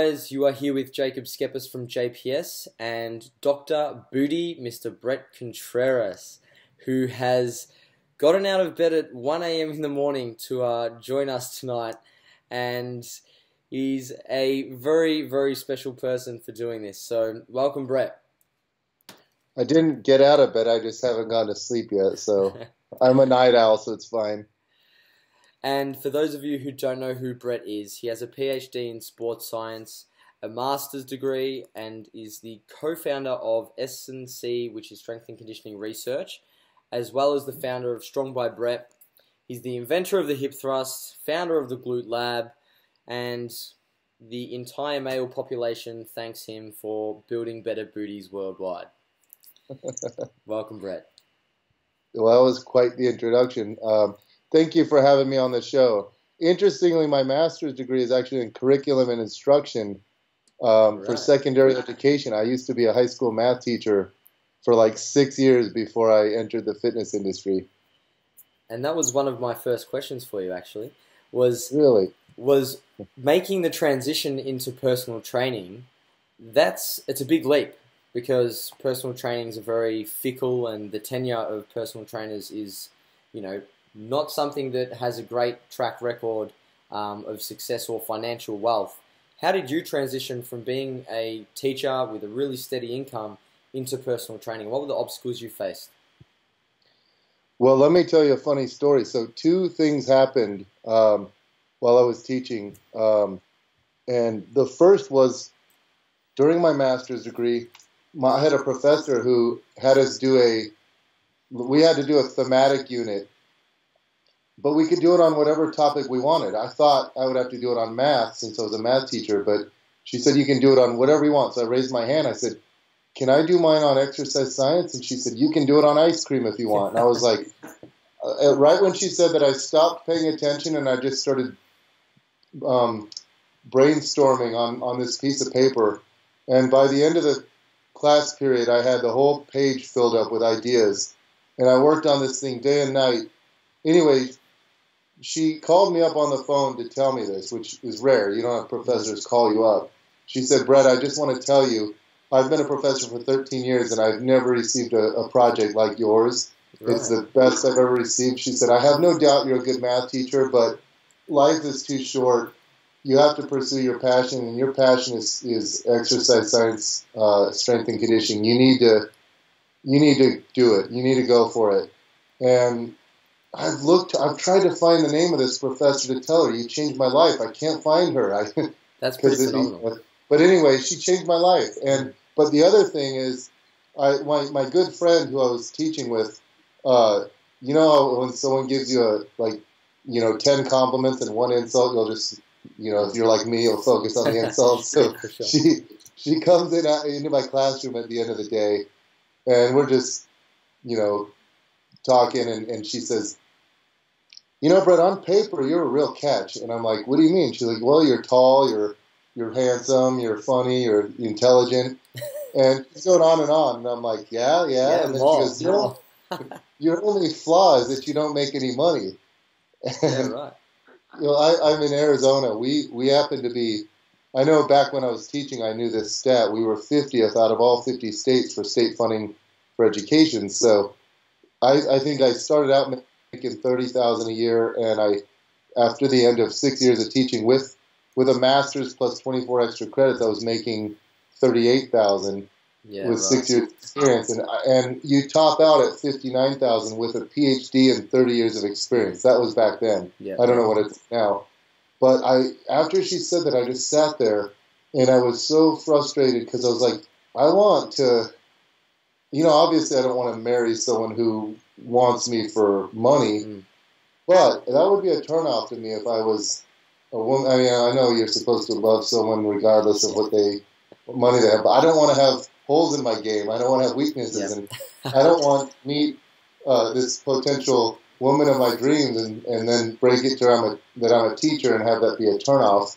Guys, you are here with Jacob Schepis from JPS and Dr. Booty, Mr. Bret Contreras, who has gotten out of bed at 1 a.m. in the morning to uh, join us tonight. And he's a very, very special person for doing this. So, welcome, Bret. I didn't get out of bed, I just haven't gone to sleep yet. So, I'm a night owl, so it's fine. And for those of you who don't know who Bret is, he has a PhD in sports science, a master's degree, and is the co-founder of S&C, which is Strength and Conditioning Research, as well as the founder of Strong by Bret. He's the inventor of the hip thrust, founder of the Glute Lab, and the entire male population thanks him for building better booties worldwide. Welcome, Bret. Well, that was quite the introduction. Um, Thank you for having me on the show. Interestingly, my master's degree is actually in curriculum and instruction um, right. for secondary education. I used to be a high school math teacher for like six years before I entered the fitness industry. And that was one of my first questions for you, actually. Was really was making the transition into personal training. That's it's a big leap because personal training is very fickle, and the tenure of personal trainers is, you know, not something that has a great track record um, of success or financial wealth. How did you transition from being a teacher with a really steady income into personal training? What were the obstacles you faced? Well, let me tell you a funny story. So, two things happened um, while I was teaching. Um, and the first was during my master's degree, my, I had a professor who had us do a, we had to do a thematic unit but we could do it on whatever topic we wanted. I thought I would have to do it on math since I was a math teacher, but she said you can do it on whatever you want. So I raised my hand. I said, "Can I do mine on exercise science?" And she said, "You can do it on ice cream if you want." And I was like, uh, right when she said that, I stopped paying attention and I just started um, brainstorming on on this piece of paper. And by the end of the class period, I had the whole page filled up with ideas, and I worked on this thing day and night. Anyway, she called me up on the phone to tell me this, which is rare. You don't have professors call you up. She said, Bret, I just want to tell you, I've been a professor for 13 years and I've never received a, a project like yours. Right. It's the best I've ever received. She said, I have no doubt you're a good math teacher, but life is too short. You have to pursue your passion, and your passion is, is exercise science, uh, strength and conditioning. You need to, you need to do it. You need to go for it. And I've looked, I've tried to find the name of this professor to tell her, you changed my life. I can't find her. I, That's pretty phenomenal. but anyway, she changed my life. And but the other thing is, I my, my good friend who I was teaching with, uh, you know, when someone gives you a like, you know, ten compliments and one insult, you'll just, you know, if you're like me, you'll focus on the insults. So sure. she she comes in uh, into my classroom at the end of the day, and we're just, you know, talking, and, and she says, you know, Bret, on paper, you're a real catch. And I'm like, what do you mean? She's like, well, you're tall, you're you're handsome, you're funny, you're intelligent. And she's going on and on. And I'm like, yeah, yeah. yeah and then long, she goes, your, your only flaw is that you don't make any money. And, yeah, right. You know, I, I'm in Arizona. We, we happen to be, I know back when I was teaching, I knew this stat. We were 50th out of all 50 states for state funding for education. So I, I think I started out making thirty thousand a year, and I, after the end of six years of teaching with with a master's plus twenty four extra credits, I was making thirty eight thousand yeah, with right. six years experience, and and you top out at fifty nine thousand with a PhD and thirty years of experience. That was back then. Yeah, I don't know what it's now, but I after she said that, I just sat there and I was so frustrated because I was like, I want to, you know, obviously I don't want to marry someone who wants me for money. Mm. But that would be a turnoff to me if I was a woman. I mean, I know you're supposed to love someone regardless of what they, what money they have, but I don't want to have holes in my game. I don't want to have weaknesses, and I don't want to meet uh, this potential woman of my dreams and, and then break it to her I'm a, that I'm a teacher and have that be a turnoff.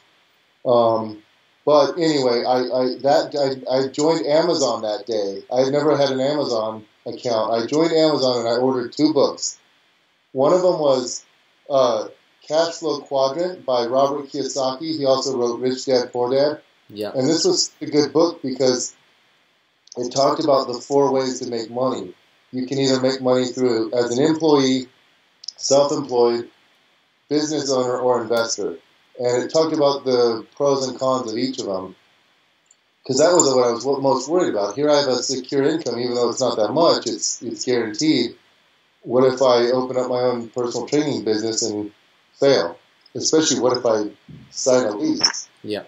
Um, but anyway, I, I that I, I joined Amazon that day. I had never had an Amazon account. I joined Amazon and I ordered two books. One of them was uh, Cash Flow Quadrant by Robert Kiyosaki. He also wrote Rich Dad Poor Dad. Yeah. And this was a good book because it talked about the four ways to make money. You can either make money through as an employee, self-employed, business owner, or investor. And it talked about the pros and cons of each of them. Because that was what I was most worried about. Here I have a secure income, even though it's not that much, it's, it's guaranteed. What if I open up my own personal training business and fail? Especially what if I sign a lease? Yeah.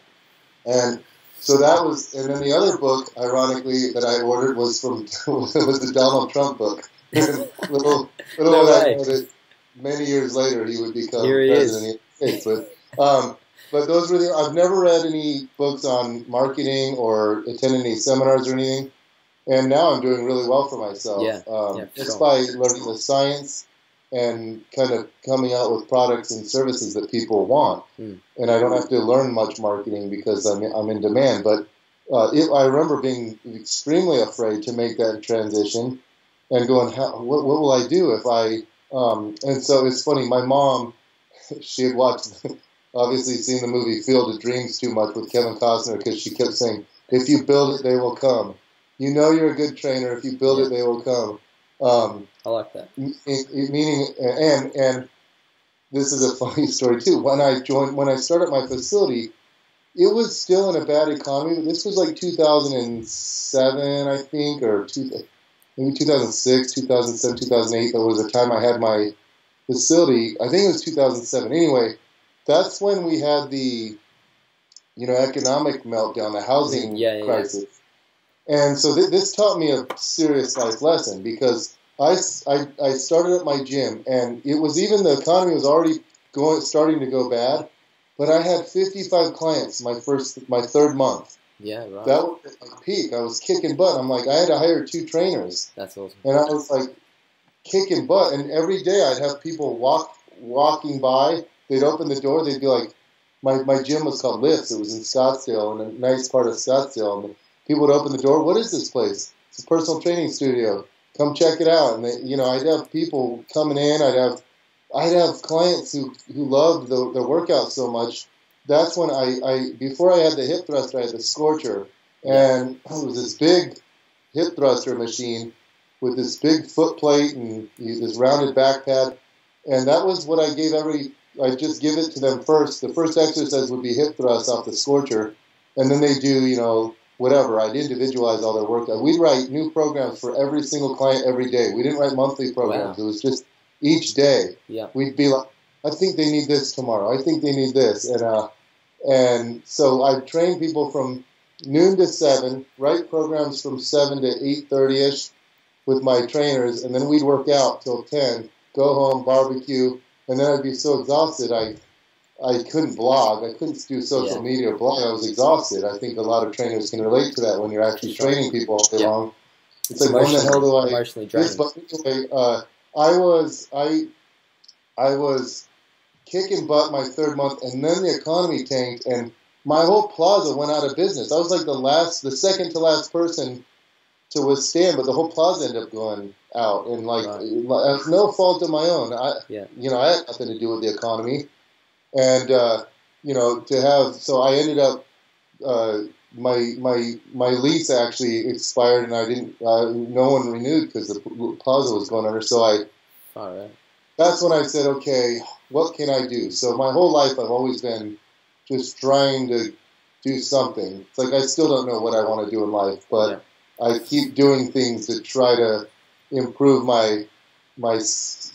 And so that was, and then the other book, ironically, that I ordered was from was the Donald Trump book. little little No way. many years later he would become Here he is. president of the United States. But, um, but those were the, I've never read any books on marketing or attended any seminars or anything. And now I'm doing really well for myself. Yeah, Um, yeah, just sure. by learning the science and kind of coming out with products and services that people want. Mm. And I don't have to learn much marketing because I'm, I'm in demand. But uh, it, I remember being extremely afraid to make that transition and going, How, what, what will I do if I. Um, and so it's funny, my mom, she had watched, obviously seen the movie Field of Dreams too much with Kevin Costner because she kept saying, if you build it, they will come. You know you're a good trainer. If you build it, they will come. Um, I like that. meaning, and and this is a funny story too. When I joined, when I started my facility, it was still in a bad economy. This was like 2007, I think, or two, maybe 2006, 2007, 2008. That was the time I had my facility. I think it was 2007. Anyway, that's when we had the, you know, economic meltdown, the housing Yeah, yeah, yeah. crisis. And so th- this taught me a serious life lesson because I, I, I started at my gym and it was even the economy was already going starting to go bad, but I had 55 clients my first my third month. Yeah, right. That was at my peak. I was kicking butt. I'm like I had to hire two trainers That's awesome. and I was like kicking butt. And every day I'd have people walk walking by. They'd open the door. They'd be like, my my gym was called Lifts. It was in Scottsdale, in a nice part of Scottsdale. And people would open the door. What is this place? It's a personal training studio. Come check it out. And they, you know, I'd have people coming in. I'd have I'd have clients who who loved the the workout so much. That's when I, I before I had the hip thruster, I had the Scorcher, and it was this big hip thruster machine with this big foot plate and this rounded back pad. And that was what I gave every, I just give it to them first. The first exercise would be hip thrust off the scorcher. And then they do, you know, whatever. I'd individualize all their workout. We'd write new programs for every single client every day. We didn't write monthly programs. It was just each day. Yeah. We'd be like, I think they need this tomorrow. I think they need this. And, uh, and so I train people from noon to seven, write programs from seven to eight thirty ish with my trainers, and then we'd work out till ten, go home, barbecue, and then I'd be so exhausted I I couldn't blog, I couldn't do social Yeah. media or blog. I was exhausted. I think a lot of trainers can relate to that when you're actually training people all day Yeah. long. It's like when the hell do I emotionally this, but anyway, uh, I was I I was kicking butt my third month, and then the economy tanked, and my whole plaza went out of business. I was like the last, the second to last person to withstand, but the whole plaza ended up going out, and like Right. it's no fault of my own. I Yeah. you know I had nothing to do with the economy, and uh, you know to have so I ended up. Uh, my my my lease actually expired, and I didn't. Uh, no one renewed because the plaza was going under. So I Far out. that's when I said, okay, what can I do? So my whole life I've always been just trying to do something. It's like I still don't know what I want to do in life, but I keep doing things to try to improve my my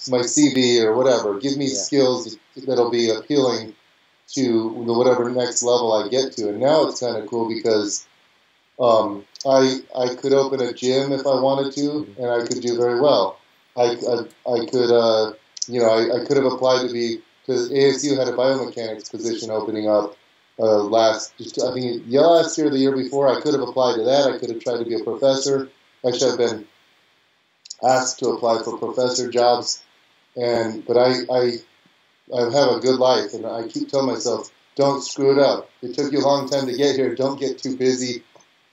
my CV or whatever. Give me Yeah. skills that'll be appealing to the whatever next level I get to. And now it's kind of cool because um, I I could open a gym if I wanted to, and I could do very well. I, I, I could, uh, you know, I, I could have applied to be, because ASU had a biomechanics position opening up uh, last, just, I think, yeah, last year the year before. I could have applied to that. I could have tried to be a professor. Actually, I've been asked to apply for professor jobs, and but I, I, I have a good life, and I keep telling myself, don't screw it up. It took you a long time to get here. Don't get too busy,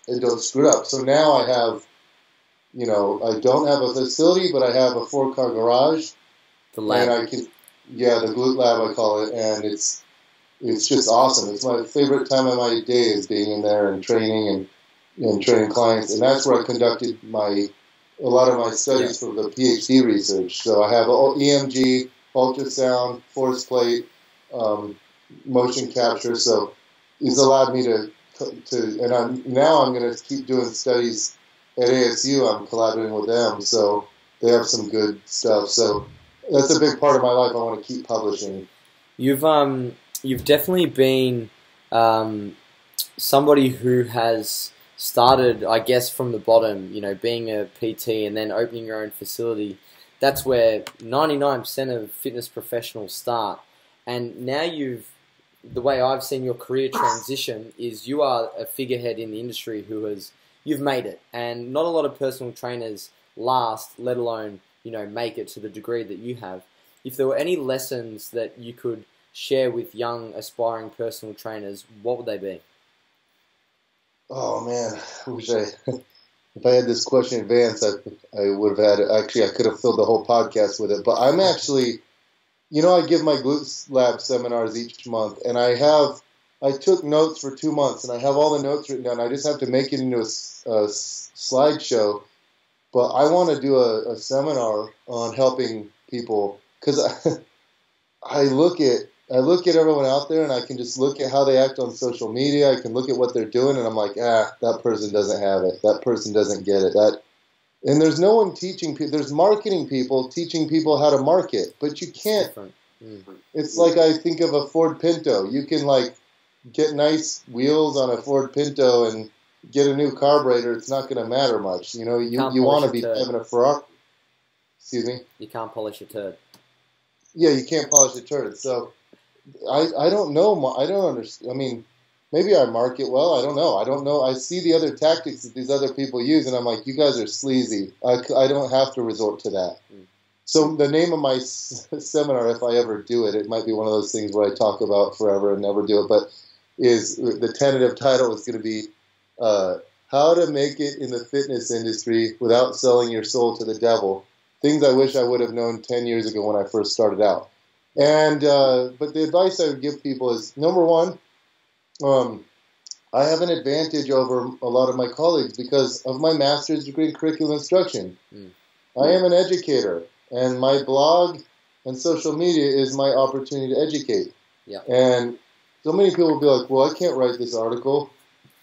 and don't screw it up. So now I have you know, I don't have a facility, but I have a four car garage, The and. I can, yeah, the glute lab I call it, and it's it's just awesome. It's my favorite time of my day is being in there and training and and training clients, and that's where I conducted my a lot of my studies for the PhD research. So I have EMG, ultrasound, force plate, um, motion capture. So it's allowed me to to and I'm now I'm going to keep doing studies at ASU. I'm collaborating with them, so they have some good stuff. So that's a big part of my life. I want to keep publishing. You've um you've definitely been um, somebody who has started, I guess, from the bottom. You know, being a PT and then opening your own facility. That's where 99% of fitness professionals start. And now you've the way I've seen your career transition is you are a figurehead in the industry who has you've made it, and not a lot of personal trainers last, let alone you know make it to the degree that you have. If there were any lessons that you could share with young aspiring personal trainers, what would they be? Oh man, wish I if I had this question in advance, I, I would have had it. actually I could have filled the whole podcast with it. But I'm actually you know, I give my glutes lab seminars each month, and I have I took notes for two months, and I have all the notes written down. I just have to make it into a, a slideshow. But I want to do a, a seminar on helping people because I, I look at I look at everyone out there, and I can just look at how they act on social media. I can look at what they're doing, and I'm like, ah, that person doesn't have it. That person doesn't get it. That and there's no one teaching people. There's marketing people teaching people how to market, but you can't. Mm-hmm. It's like I think of a Ford Pinto. You can like get nice wheels on a Ford Pinto and get a new carburetor. It's not going to matter much. You know, you, you want to be having a Ferrari. Excuse me. You can't polish a turd. Yeah, you can't polish a turd. So I I don't know. I don't understand. I mean maybe I market well. I don't know. I don't know. I see the other tactics that these other people use, and I'm like, you guys are sleazy. I, I don't have to resort to that. Mm. So the name of my s- seminar, if I ever do it, it might be one of those things where I talk about forever and never do it. But is the tentative title is going to be uh, how to make it in the fitness industry without selling your soul to the devil. Things I wish I would have known 10 years ago when I first started out. And uh, but the advice I would give people is number one, um, I have an advantage over a lot of my colleagues because of my master's degree in curriculum instruction. Mm. I am an educator, and my blog and social media is my opportunity to educate. Yeah. And so many people will be like, well, I can't write this article.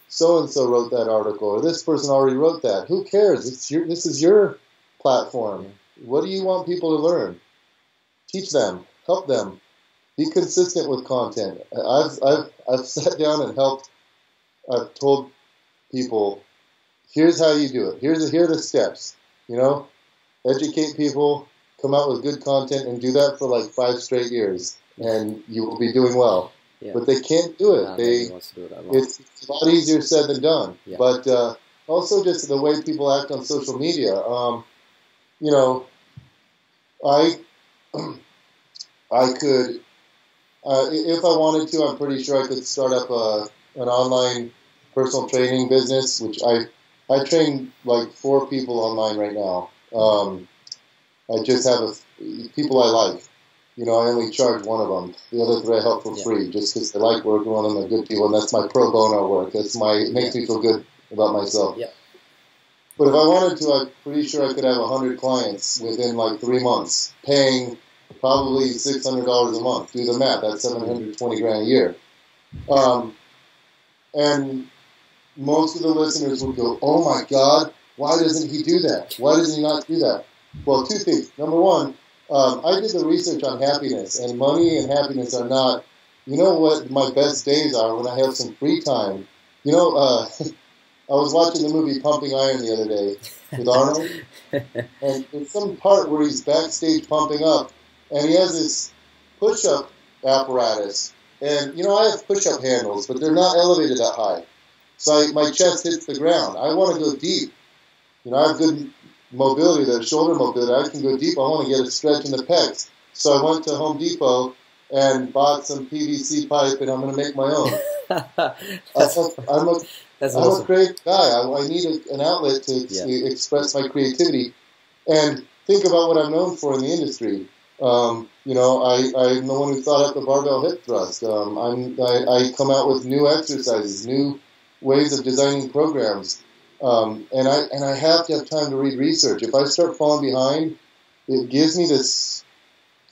So and so wrote that article, or this person already wrote that. Who cares? It's your, this is your platform. What do you want people to learn? Teach them, help them, be consistent with content. I've, I've, I've sat down and helped, I've told people, here's how you do it. Here's, here are the steps, you know, educate people, come out with good content and do that for like five straight years and you will be doing well. Yeah. But they can't do it. they, do it it's, it's, a lot easier said than done. Yeah. But uh, also just the way people act on social media. Um, you know, I I could uh, if I wanted to, I'm pretty sure I could start up a, an online personal training business, which I I train like four people online right now. Um, I just have a, people I like. You know, I only charge one of them. The other three I help for yeah. free, just because I like working with them. They're good people, and that's my pro bono work. That's my it makes me feel good about myself. Yeah. But if I wanted to, I'm pretty sure I could have hundred clients within like three months, paying probably six hundred dollars a month. Do the math. That's seven hundred twenty grand a year. Um, and most of the listeners would go, "Oh my God, why doesn't he do that? Why does he not do that?" Well, two things. Number one, um, I did the research on happiness, and money and happiness are not. You know what my best days are when I have some free time. You know, uh, I was watching the movie Pumping Iron the other day with Arnold, and there's some part where he's backstage pumping up, and he has this push-up apparatus. And you know, I have push-up handles, but they're not elevated that high, so I, my chest hits the ground. I want to go deep. You know, I have good mobility, the shoulder mobility. I can go deep. I want to get a stretch in the pecs. So I went to Home Depot and bought some PVC pipe, and I'm going to make my own. that's, I'm a, that's I'm awesome. a creative guy. I, I need a, an outlet to, yeah. to express my creativity. And think about what I'm known for in the industry Um, you know, I, I'm the one who thought up the barbell hip thrust. Um, I'm, I, I come out with new exercises, new ways of designing programs. Um, and I and I have to have time to read research. If I start falling behind, it gives me this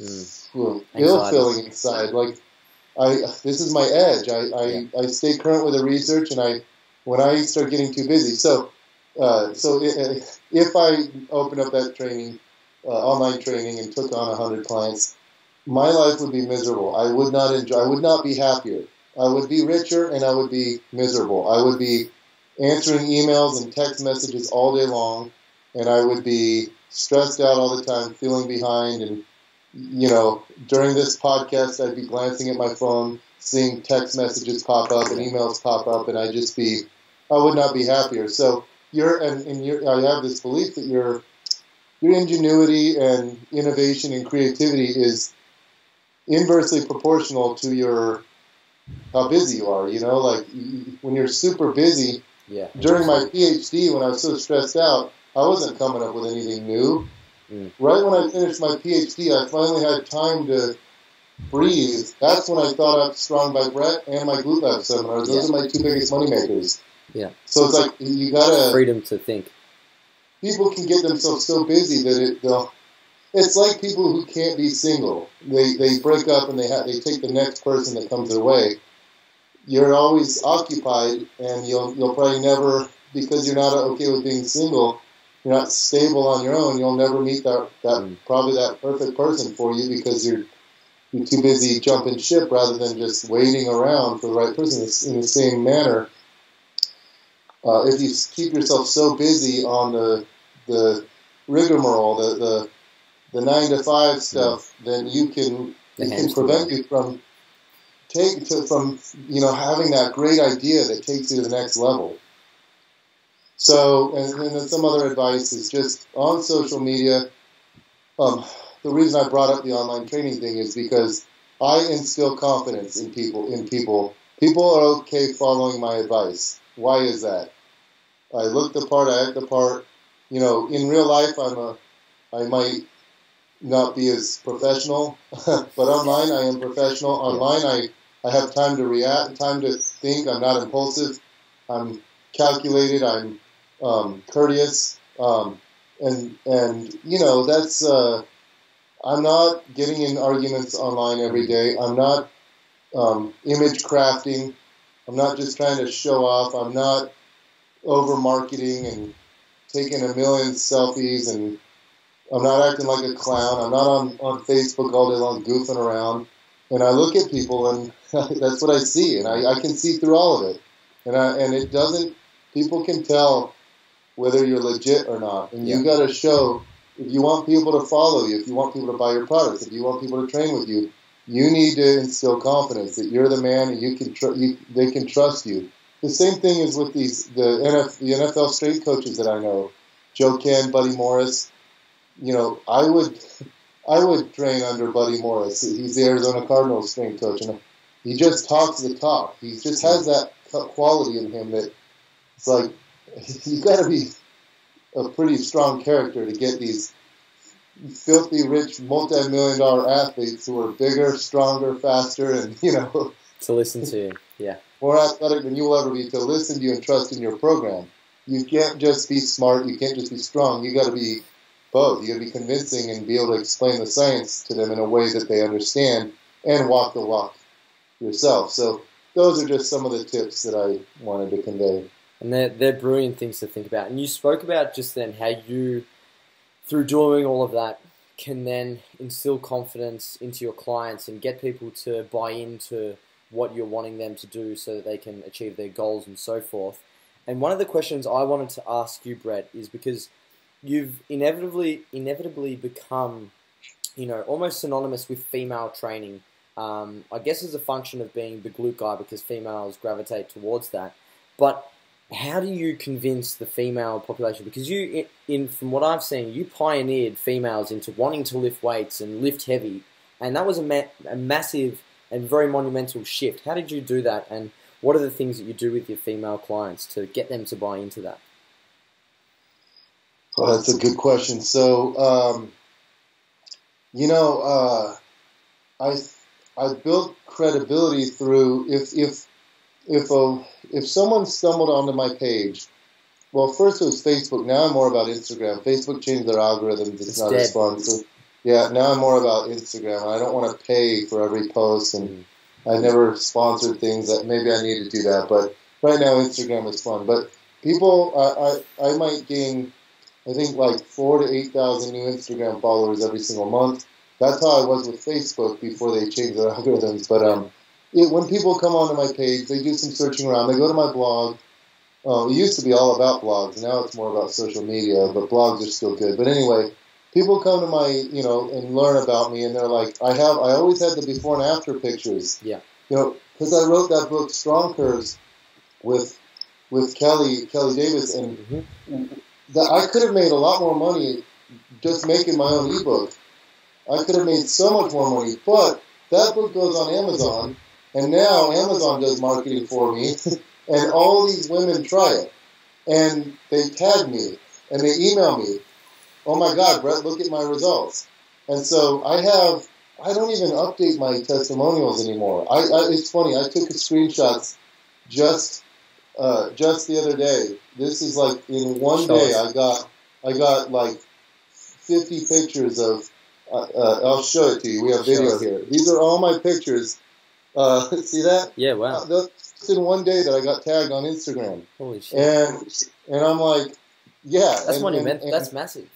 mm. ill feeling inside. Like I, this is my edge. I, I, yeah. I stay current with the research, and I when I start getting too busy. So uh, so it, if I open up that training, uh, online training, and took on hundred clients, my life would be miserable. I would not enjoy. I would not be happier. I would be richer, and I would be miserable. I would be answering emails and text messages all day long, and I would be stressed out all the time, feeling behind, and you know, during this podcast, I'd be glancing at my phone, seeing text messages pop up and emails pop up, and I'd just be, I would not be happier. So you're, and, and you're, I have this belief that your, your ingenuity and innovation and creativity is inversely proportional to your how busy you are. You know, like when you're super busy. Yeah. During my PhD, when I was so stressed out, I wasn't coming up with anything new. Mm. Right when I finished my PhD, I finally had time to breathe. That's when I thought up Strong by Bret and my Glute Lab seminars. Those yeah. are my two biggest money makers. Yeah. So it's like you gotta freedom to think. People can get themselves so busy that it they'll. It's like people who can't be single. They they break up and they have they take the next person that comes their way. You're always occupied, and you'll you'll probably never because you're not okay with being single you're not stable on your own, you'll never meet that that mm. probably that perfect person for you because you're you're too busy jumping ship rather than just waiting around for the right person. It's in the same manner, uh, if you keep yourself so busy on the the rigmarole, the the, the nine to five stuff, mm. then you can it can prevent you from take to, from you know having that great idea that takes you to the next level. So, and, and then some other advice is just on social media. Um, the reason I brought up the online training thing is because I instill confidence in people. In people, people are okay following my advice. Why is that? I look the part. I act the part. You know, in real life, I'm a. I might not be as professional, but online I am professional. Online I I have time to react, time to think. I'm not impulsive. I'm calculated. I'm um, courteous, um, and and you know that's. Uh, I'm not getting in arguments online every day. I'm not um, image crafting. I'm not just trying to show off. I'm not over marketing and taking a million selfies and I'm not acting like a clown. I'm not on, on Facebook all day long goofing around. And I look at people and that's what I see. And I, I can see through all of it. And I, and it doesn't, people can tell whether you're legit or not. And you got to show if you want people to follow you, if you want people to buy your products, if you want people to train with you, you need to instill confidence that you're the man and you can tr- you, they can trust you. The same thing is with these the, NF, the NFL strength coaches that I know, Joe Kenn, Buddy Morris. You know, I would I would train under Buddy Morris. He's the Arizona Cardinals strength coach, and he just talks the talk. He just has that quality in him that it's like you got to be a pretty strong character to get these filthy rich multi-million dollar athletes who are bigger, stronger, faster, and you know to listen to. Yeah, more athletic than you will ever be to listen to you and trust in your program. You can't just be smart. You can't just be strong. You got to be both. You got to be convincing and be able to explain the science to them in a way that they understand and walk the walk yourself. So those are just some of the tips that I wanted to convey and they're they're brilliant things to think about. And you spoke about just then how you, through doing all of that, can then instill confidence into your clients and get people to buy into what you're wanting them to do so that they can achieve their goals and so forth. And one of the questions I wanted to ask you, Bret, is because you've inevitably inevitably become, you know, almost synonymous with female training. Um, I guess as a function of being the glute guy because females gravitate towards that. But how do you convince the female population? Because you, in from what I've seen, you pioneered females into wanting to lift weights and lift heavy, and that was a, ma- a massive and very monumental shift. How did you do that, and what are the things that you do with your female clients to get them to buy into that? Well, that's a good question. So, um, You know, uh, I I built credibility through if if if a if someone stumbled onto my page. Well, first it was Facebook. Now I'm more about Instagram. Facebook changed their algorithms. It's, It's not dead. So, yeah, now I'm more about Instagram. I don't want to pay for every post, and I never sponsored things that maybe I need to do that. But right now, Instagram is fun. But people, I, I, I might gain, I think like four to eight thousand new Instagram followers every single month. That's how I was with Facebook before they changed their algorithms. But um, it, when people come onto my page, they do some searching around. They go to my blog. Uh, it used to be all about blogs. Now it's more about social media, but blogs are still good. But anyway, people come to my, you know, and learn about me, and they're like, I have, I always had the before and after pictures. Yeah. You know, because I wrote that book, Strong Curves, with with Kellie Kellie Davis, and Mhm. that I could have made a lot more money just making my own ebook. I could have made so much more money, but that book goes on Amazon, and now Amazon does marketing for me, and all these women try it, and they tag me and they email me, "Oh my God, Bret, look at my results." And so I have. I don't even update my testimonials anymore. I, I it's funny. I took a screenshots just uh, just the other day. This is like in one day. I got I got like 50 pictures of. Uh, uh, I'll show it to you. We have video here. These are all my pictures. Uh, see that? Yeah, Uh, wow. That's in one day that I got tagged on Instagram, Holy shit. and and I'm like, yeah, That's and, and, monumental. and- That's massive.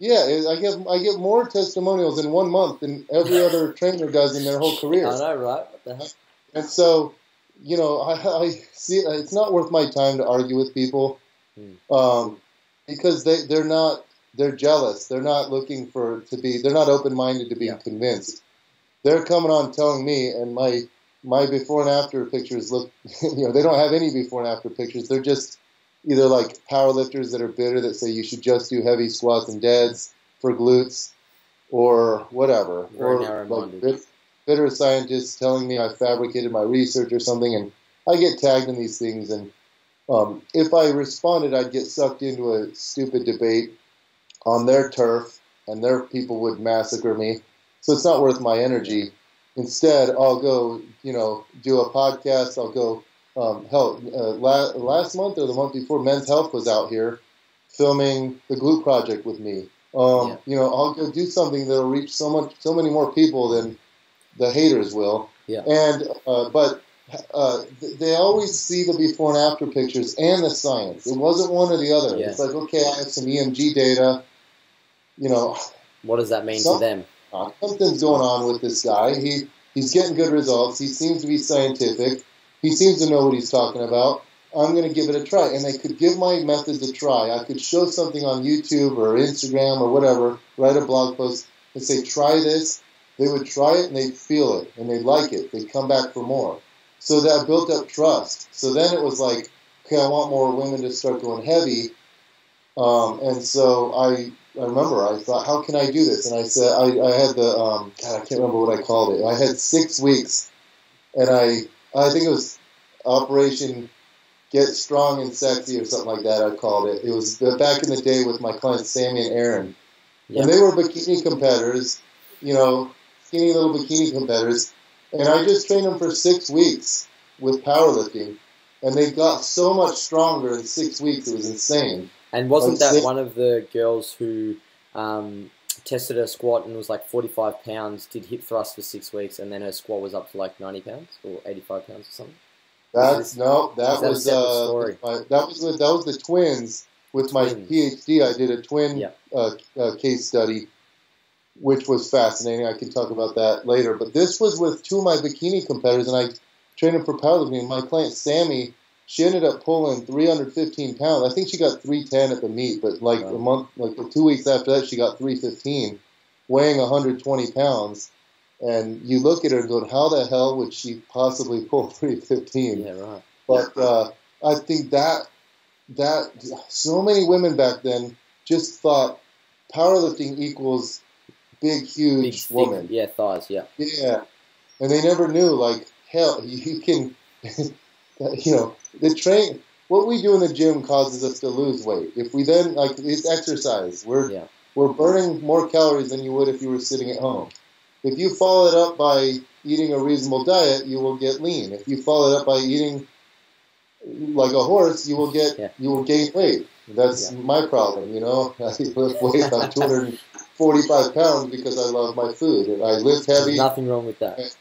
Yeah. I get I get more testimonials in one month than every other trainer does in their whole career. I know, right? What the hell? And so, you know, I, I see it's not worth my time to argue with people Hmm. um, because they they're not they're jealous. They're not looking for to be. They're not open minded to being Yeah. convinced. They're coming on telling me, and my my before and after pictures look. You know, they don't have any before and after pictures. They're just either like power lifters that are bitter that say you should just do heavy squats and deads for glutes, or whatever, or bit- bitter scientists telling me I fabricated my research or something, and I get tagged in these things. And um, if I responded, I'd get sucked into a stupid debate on their turf, and their people would massacre me. So it's not worth my energy. Instead, I'll go, you know, do a podcast. I'll go. Um, hell, uh, la- last month or the month before, Men's Health was out here filming the Glute Project with me. Um, Yeah. You know, I'll go do something that'll reach so much, so many more people than the haters will. Yeah. And uh, but uh, they always see the before and after pictures and the science. It wasn't one or the other. Yeah. It's like okay, I have some EMG data. You know, What does that mean to them? uh, something's going on with this guy. He he's getting good results. He seems to be scientific. He seems to know what he's talking about. I'm going to give it a try. And they could give my methods a try. I could show something on YouTube or Instagram or whatever, write a blog post and say, try this. They would try it and they'd feel it and they'd like it. They'd come back for more. So that built up trust. So then it was like, okay, I want more women to start going heavy. Um, and so I, I remember I thought, how can I do this? And I said, I, I had the, um, God, I can't remember what I called it. I had six weeks, and I, I think it was Operation Get Strong and Sexy or something like that. I called it. It was back in the day with my clients Sammy and Aaron, and they were bikini competitors, you know, skinny little bikini competitors, and I just trained them for six weeks with powerlifting, and they got so much stronger in six weeks. It was insane. And wasn't Like that one of the girls who um, tested her squat and was like 45 pounds, did hip thrust for six weeks, and then her squat was up to like 90 pounds or 85 pounds or something? That's no, that that was uh, story? my, that was with, that was the twins. With my Twins. PhD, I did a twin Yeah. uh, uh, case study, which was fascinating. I can talk about that later. But this was with two of my bikini competitors, and I trained them for powerlifting. My client Sammy, she ended up pulling 315 pounds. I think she got 310 at the meet, but like Wow. a month, like two weeks after that, she got 315, weighing 120 pounds. And you look at her and go, how the hell would she possibly pull 315? Yeah, right. But uh, I think that that so many women back then just thought powerlifting equals big, Big, huge thick, woman. yeah, thighs, yeah. Yeah, and they never knew like hell you can, you know, the train. What we do in the gym causes us to lose weight. If we then like it's exercise, we're Yeah. we're burning more calories than you would if you were sitting at home. If you follow it up by eating a reasonable diet, you will get lean. If you follow it up by eating like a horse, you will get Yeah. you will gain weight. That's Yeah. my problem, you know. I lift weight. I'm 245 pounds because I love my food. And I lift There's heavy, nothing wrong with that.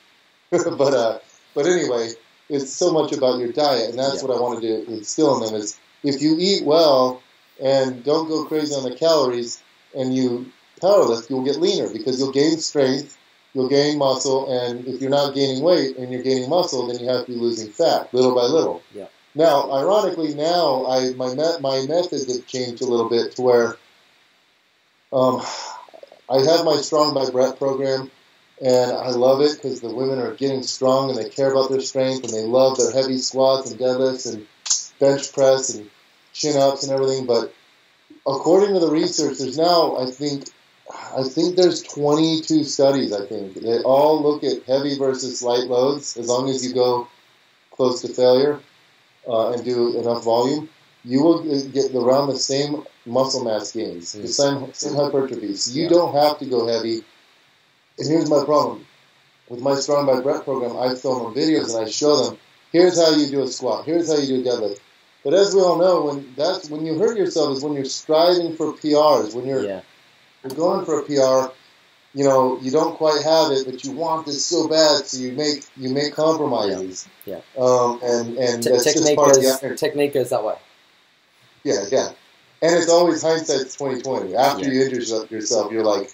but uh, but anyway, it's so much about your diet, and that's Yeah. what I wanted to instill in them is if you eat well and don't go crazy on the calories and you powerlift, you'll get leaner because you'll gain strength, you'll gain muscle, and if you're not gaining weight and you're gaining muscle, then you have to be losing fat little by little. Yeah. Now, ironically, now I my met, my methods have changed a little bit to where um, I have my Strong by Bret program, and I love it because the women are getting strong and they care about their strength and they love their heavy squats and deadlifts and bench press and chin ups and everything. But according to the research, there's now I think I think there's 22 studies. I think they all look at heavy versus light loads. As long as you go close to failure uh, and do enough volume, you will get around the same muscle mass gains, the same, same hypertrophy. So you Yeah. don't have to go heavy. And here's my problem with my Strong by Bret program. I film videos and I show them. Here's how you do a squat. Here's how you do a deadlift. But as we all know, when that's when you hurt yourself is when you're striving for PRs. When you're, Yeah, you're going for a PR, you know you don't quite have it, but you want this so bad, so you make you make compromises. Yeah. Um, and and Te- that's just technique part of the goes technique goes that way. Yeah, yeah. And it's always hindsight's twenty twenty. After Yeah. you injure yourself, you're like,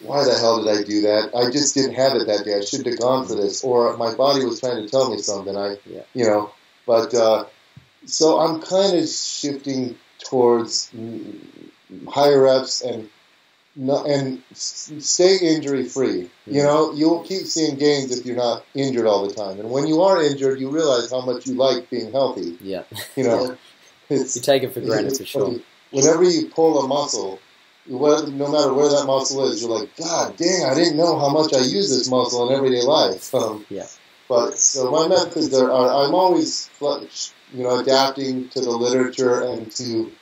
why the hell did I do that? I just didn't have it that day. I should have gone for this, or my body was trying to tell me something. I, Yeah. you know, but uh, so I'm kind of shifting towards higher reps and no, and stay injury free. You know, you'll keep seeing gains if you're not injured all the time. And when you are injured, you realize how much you like being healthy. Yeah, You know, it's you take it for granted for sure. Whenever you pull a muscle, no matter where that muscle is, you're like, God dang, I didn't know how much I use this muscle in everyday life. Um, Yeah. But so my methods are, are I'm always you know adapting to the literature and to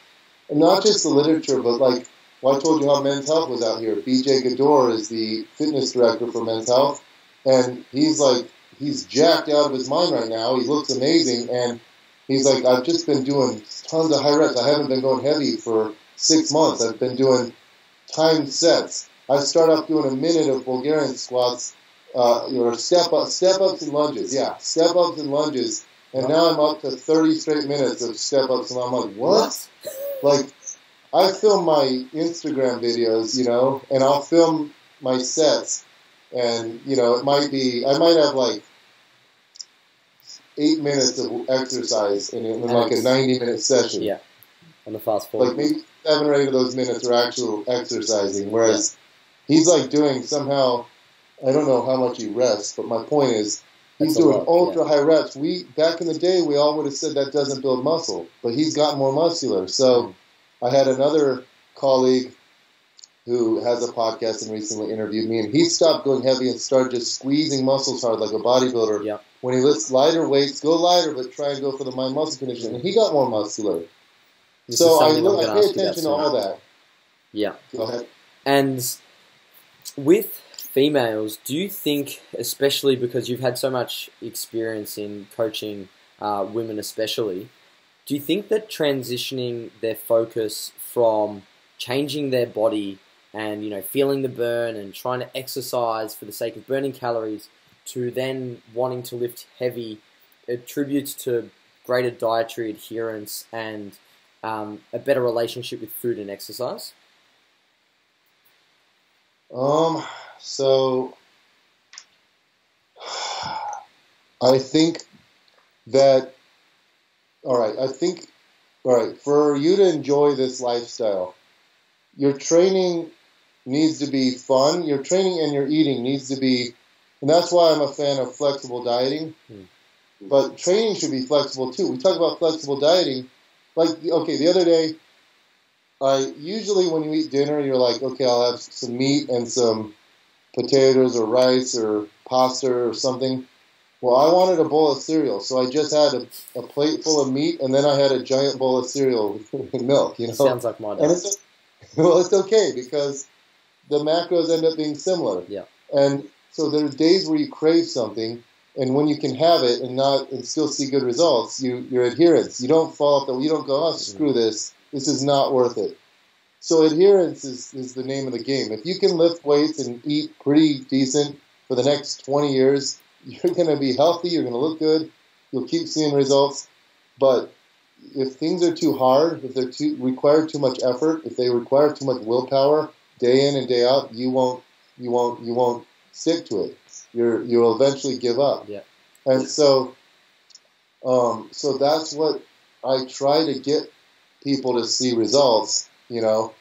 and not just the literature, but like well, I told you how Men's Health was out here. BJ Gaddour is the fitness director for Men's Health, and he's like he's jacked out of his mind right now. He looks amazing, and he's like I've just been doing tons of high reps. I haven't been going heavy for six months. I've been doing timed sets. I start off doing a minute of Bulgarian squats, uh, or step up, step ups and lunges. Yeah, step ups and lunges. And now I'm up to 30 straight minutes of step ups, and I'm like, what? Like, I film my Instagram videos, you know, and I'll film my sets, and you know, it might be, I might have like eight minutes of exercise in, in like a 90 minute session. Yeah, on the fast forward. Like maybe seven or eight of those minutes are actual exercising, whereas he's like doing somehow. I don't know how much he rests, but my point is he's That's doing lot, ultra high reps. We back in the day, we all would have said that doesn't build muscle, but he's gotten more muscular. So mm-hmm. I had another colleague who has a podcast and recently interviewed me, and he stopped going heavy and started just squeezing muscles hard like a bodybuilder. Yeah. When he lifts lighter weights, go lighter, but try and go for the mind muscle condition, and he got more muscular. This so I look, I pay attention to all that. Yeah. Go ahead. And with females, do you think, especially because you've had so much experience in coaching uh, women, especially, do you think that transitioning their focus from changing their body and you know feeling the burn and trying to exercise for the sake of burning calories to then wanting to lift heavy attributes to greater dietary adherence and um, a better relationship with food and exercise? Um, so I think that all right, I think all right, for you to enjoy this lifestyle, your training needs to be fun. Your training and your eating needs to be and that's why I'm a fan of flexible dieting. Hmm. But training should be flexible too. We talk about flexible dieting. Like okay, the other day I usually when you eat dinner, you're like, okay, I'll have some meat and some potatoes or rice or pasta or something. Well, I wanted a bowl of cereal, so I just had a, a plate full of meat, and then I had a giant bowl of cereal with milk. You know, Sounds like my and it's well, it's okay because the macros end up being similar. Yeah. And so there's days where you crave something, and when you can have it and not and still see good results, you your adherence. You don't fall off the. You don't go, oh screw mm-hmm. this. This is not worth it. So adherence is, is the name of the game. If you can lift weights and eat pretty decent for the next 20 years, you're going to be healthy. You're going to look good. You'll keep seeing results. But if things are too hard, if they too require too much effort, if they require too much willpower, day in and day out, you won't you won't you won't stick to it. You're you'll eventually give up. Yeah. And so um, so that's what I try to get people to see results, you know,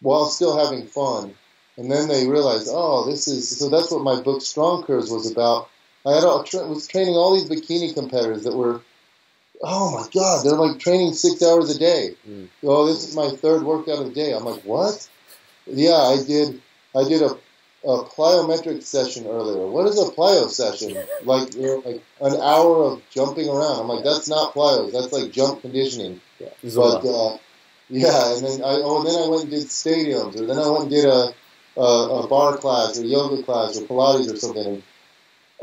while still having fun. And then they realize, oh, this is so. That's what my book Strong Curves was about. I had a, was training all these bikini competitors that were, oh my god, they're like training six hours a day. Mm. Oh, this is my third workout of the day. I'm like, what? Yeah, I did. I did a, a plyometric session earlier. What is a plyo session? Like, you know, like an hour of jumping around. I'm like, that's not plyos. That's like jump conditioning. Yeah. But uh, yeah, and then I oh, and then I went and did stadiums, or then I went and did a a, a bar class or yoga class or Pilates or something.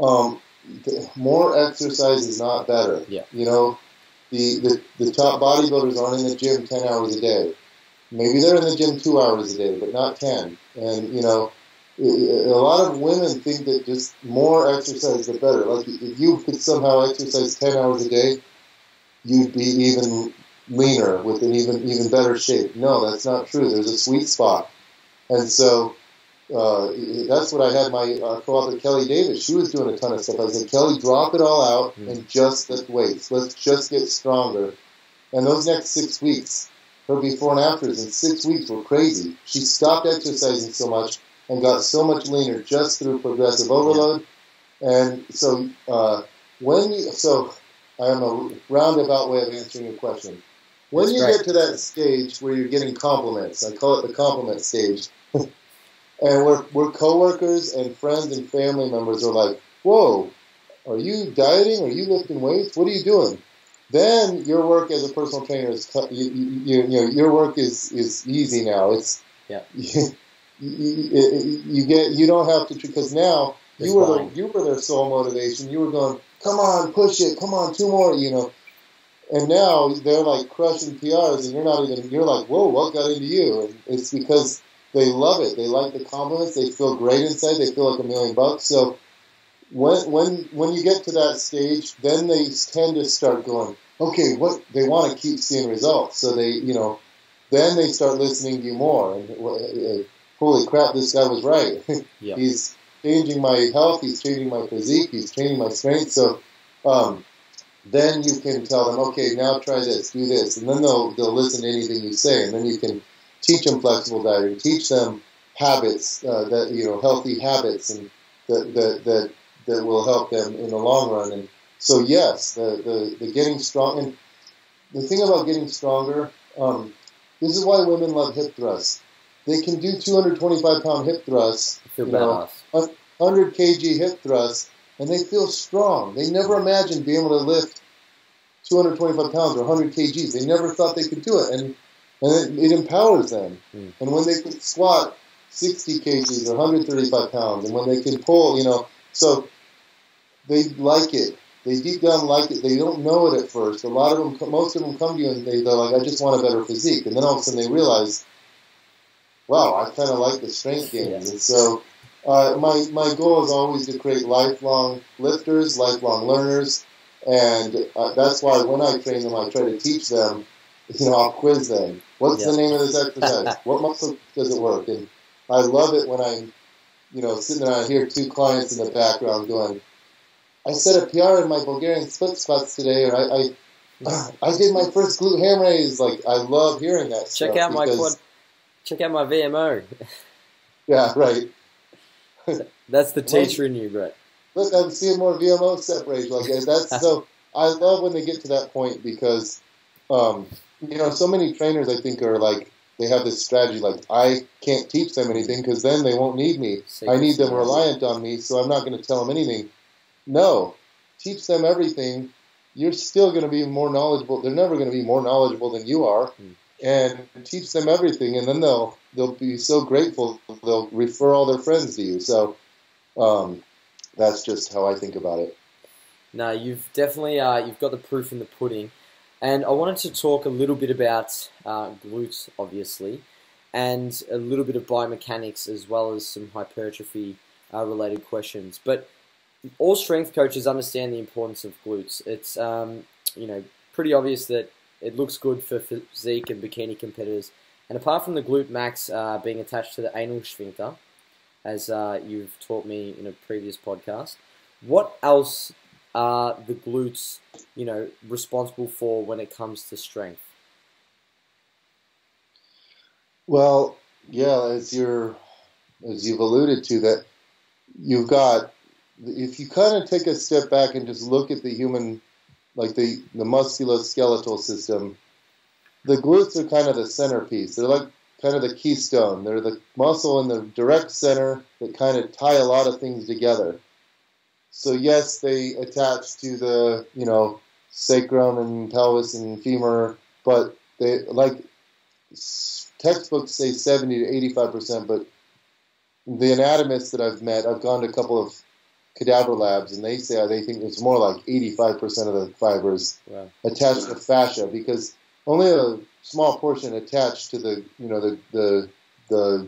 Um, more exercise is not better. Yeah. You know, the, the, the top bodybuilders aren't in the gym 10 hours a day. Maybe they're in the gym two hours a day, but not 10. And, you know, a lot of women think that just more exercise the better. Like if you could somehow exercise 10 hours a day, you'd be even leaner with an even even better shape. No, that's not true. There's a sweet spot. And so uh, that's what I had my uh, co-author Kellie Davis. She was doing a ton of stuff. I said, Kellie, drop it all out mm-hmm. and just lift weights. Let's just get stronger. And those next six weeks, her before and afters in six weeks were crazy. She stopped exercising so much and got so much leaner just through progressive overload. And so uh, when you, so I am a roundabout way of answering your question. When That's you get to that stage where you're getting compliments, I call it the compliment stage and we're, we're coworkers and friends and family members are like, whoa, are you dieting? Are you lifting weights? What are you doing? Then your work as a personal trainer is you, you, you know your work is is easy now. It's yeah. You, you, you get you don't have to because now you were the, you were their sole motivation. You were going, come on, push it, come on, two more, you know. And now they're like crushing PRs, and you're not even. You're like, whoa, what got into you? And it's because they love it. They like the compliments. They feel great inside. They feel like a million bucks. So when when when you get to that stage, then they tend to start going, okay, what they want to keep seeing results. So they, you know, then they start listening to you more. And uh, holy crap, this guy was right. Yep. he's changing my health. He's changing my physique. He's changing my strength. So. Um, then you can tell them, okay, now try this, do this, and then they'll they'll listen to anything you say, and then you can teach them flexible dieting, teach them habits uh, that you know healthy habits and that, that that that will help them in the long run. And so yes, the the, the getting strong and the thing about getting stronger. Um, this is why women love hip thrusts. They can do 225 pound hip thrusts, you know, 100 kg hip thrusts, and they feel strong. They never imagined being able to lift 225 pounds or 100 kgs. They never thought they could do it, and and it, it empowers them. Mm. And when they can squat 60 kgs or 135 pounds, and when they can pull, you know, so they like it. They deep down like it. They don't know it at first. A lot of them, most of them come to you and they, they're like, I just want a better physique. And then all of a sudden they realize, wow, I kind of like the strength gains. And so uh, my, my goal is always to create lifelong lifters, lifelong learners. And uh, that's why when I train them, I try to teach them you know, I'll quiz them. What's yeah. the name of this exercise? what muscle does it work? And I love it when I'm, you know, sitting and I hear two clients in the background going, I set a PR in my Bulgarian split squats today, or I, I, I did my first glute ham raise. Like, I love hearing that Check out my quad, check out my VMO. yeah, right. That's the teacher in you, Bret. Look, I'm seeing more VMO separation. Like that's so. I love when they get to that point because um, you know, so many trainers I think are like they have this strategy like I can't teach them anything because then they won't need me. I need them reliant on me, so I'm not going to tell them anything. No, teach them everything. You're still going to be more knowledgeable. They're never going to be more knowledgeable than you are. And teach them everything, and then they'll they'll be so grateful they'll refer all their friends to you. So um, that's just how I think about it. No, you've definitely uh, you've got the proof in the pudding, and I wanted to talk a little bit about uh, glutes, obviously, and a little bit of biomechanics as well as some hypertrophy uh, related questions. But all strength coaches understand the importance of glutes. It's um, you know pretty obvious that it looks good for physique and bikini competitors. And apart from the glute max uh, being attached to the anal sphincter, as uh, you've taught me in a previous podcast, what else are the glutes, you know, responsible for when it comes to strength? Well, yeah, as you're as you've alluded to, that you've got if you kind of take a step back and just look at the human, like the the musculoskeletal system, the glutes are kind of the centerpiece. They're like kind of the keystone. They're the muscle in the direct center that kind of tie a lot of things together. So yes, they attach to the you know sacrum and pelvis and femur, but they like textbooks say 70 to 85 percent, but the anatomists that I've met, I've gone to a couple of cadaver labs, and they say they think it's more like 85 percent of the fibers wow. attached to fascia because only a small portion attached to the you know the the the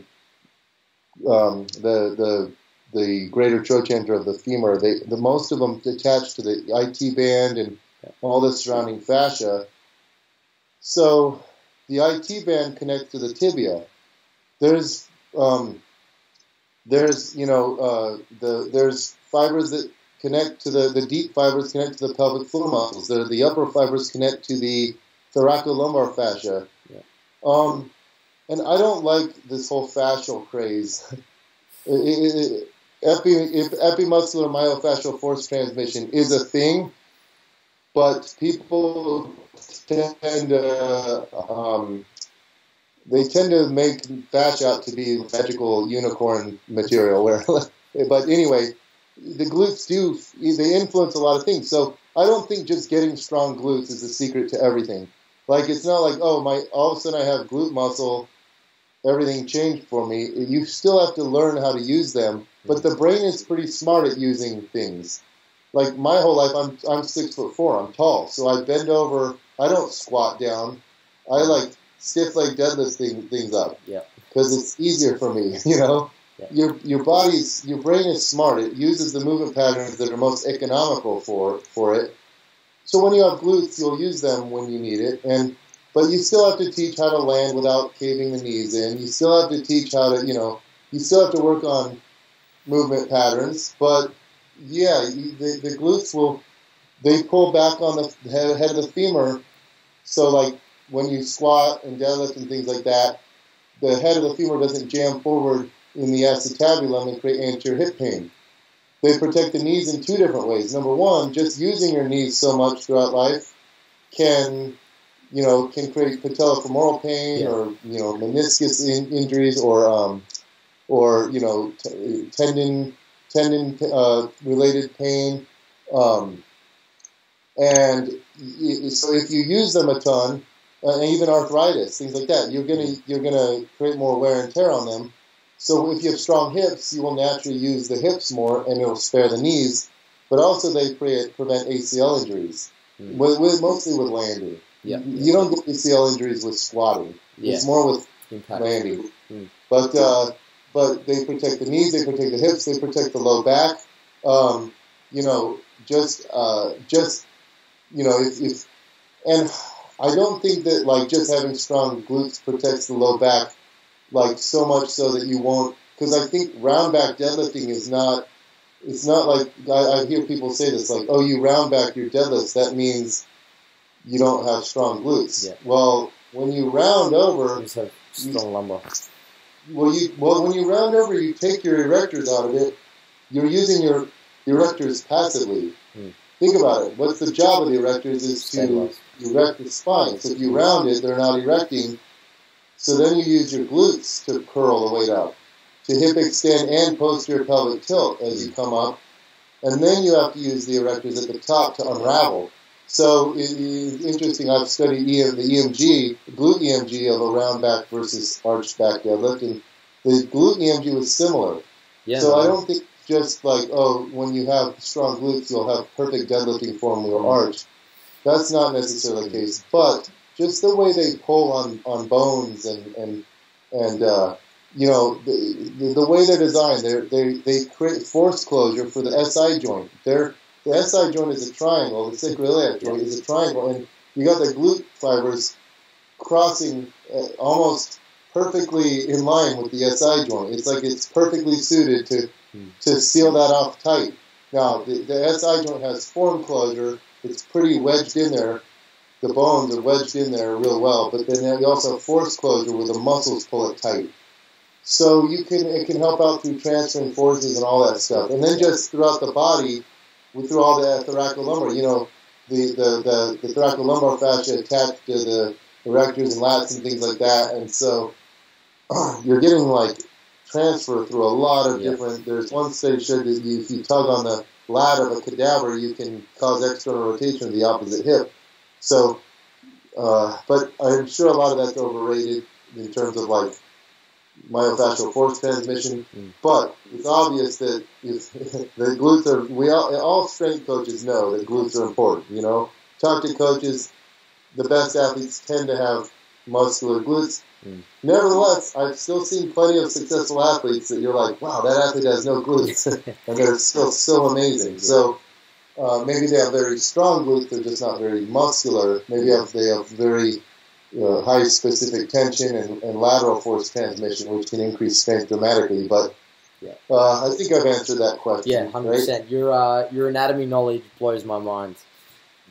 um, the the the greater trochanter of the femur. They, the most of them attached to the IT band and all the surrounding fascia. So the IT band connects to the tibia. There's um, there's you know uh, the there's fibers that connect to the the deep fibers connect to the pelvic floor muscles. The the upper fibers connect to the thoracolumbar fascia. Yeah. Um, and I don't like this whole fascial craze. it, it, epi, if epimuscular myofascial force transmission is a thing, but people tend to um, they tend to make fascia out to be magical unicorn material. Where, but anyway, the glutes do they influence a lot of things. So I don't think just getting strong glutes is the secret to everything. Like it's not like oh my all of a sudden I have glute muscle, everything changed for me. You still have to learn how to use them but the brain is pretty smart at using things. Like my whole life, I'm I'm six foot four. I'm tall, so I bend over. I don't squat down. I like stiff leg deadlift thing, things up. Yeah. Because it's easier for me. You know. Yeah. Your your body's your brain is smart. It uses the movement patterns that are most economical for for it. So when you have glutes, you'll use them when you need it, and but you still have to teach how to land without caving the knees in. You still have to teach how to, you know, you still have to work on movement patterns. But yeah, the, the glutes will they pull back on the head, head of the femur. So like when you squat and deadlift and things like that, the head of the femur doesn't jam forward in the acetabulum and create anterior hip pain. They protect the knees in two different ways. Number one, just using your knees so much throughout life can, you know, can create patellofemoral pain yeah. or you know meniscus in, injuries or um, or you know t- tendon tendon uh, related pain. Um, and so if you use them a ton, uh, and even arthritis, things like that, you're gonna you're gonna create more wear and tear on them. So if you have strong hips, you will naturally use the hips more, and it'll spare the knees. But also they pre- prevent ACL injuries, mm. with, with, mostly with landing. Yeah. You don't get ACL injuries with squatting. Yeah. It's more with Impact. landing. Mm. But uh, but they protect the knees, they protect the hips, they protect the low back. Um, you know, just uh, just you know, if, if and I don't think that like just having strong glutes protects the low back like so much so that you won't because I think round back deadlifting is not it's not like I, I, hear people say this like oh you round back your deadlifts that means you don't have strong glutes. Yeah. Well, when you round over, strong lumbar well, you well when you round over, you take your erectors out of it. You're using your erectors passively. Hmm. Think about it. What's the job of the erectors is to erect the spine. So if you round it, they're not erecting. So then you use your glutes to curl the weight out, to hip extend and posterior pelvic tilt as you come up. And then you have to use the erectors at the top to unravel. So it is interesting. I've studied EM, the EMG, glute EMG of a round back versus arched back deadlift, and the glute EMG was similar. Yeah. so I don't think just like oh, when you have strong glutes, you'll have perfect deadlifting form or arch. That's not necessarily the case, but just the way they pull on, on bones and and and uh, you know the, the, the way they're designed, they they they create force closure for the SI joint. They're the SI joint is a triangle. The sacroiliac joint is a triangle, and you got the glute fibers crossing uh, almost perfectly in line with the SI joint. It's like it's perfectly suited to to seal that off tight. Now the, the SI joint has form closure. It's pretty wedged in there. The bones are wedged in there real well, but then you also have force closure where the muscles pull it tight. So you can it can help out through transferring forces and all that stuff, and then just throughout the body through all the thoracolumbar. You know, the, the, the, the thoracolumbar fascia attached to the erectors and lats and things like that. And so you're getting like transfer through a lot of Yeah. different. There's one study showed that you, if you tug on the lat of a cadaver, you can cause external rotation of the opposite hip. So, uh, but I'm sure a lot of that's overrated in terms of like myofascial force transmission. Mm. But it's obvious that if the glutes are, we all, all strength coaches know that glutes are important. You know, talk to coaches. The best athletes tend to have muscular glutes. Mm. Nevertheless, I've still seen plenty of successful athletes that you're like, wow, that athlete has no glutes, and they're still so amazing. So uh, maybe they have very strong glutes, they're just not very muscular. Maybe they have very uh, high specific tension and, and lateral force transmission, which can increase strength dramatically. But uh, I think I've answered that question. Yeah, hundred right? percent. Your uh, your anatomy knowledge blows my mind.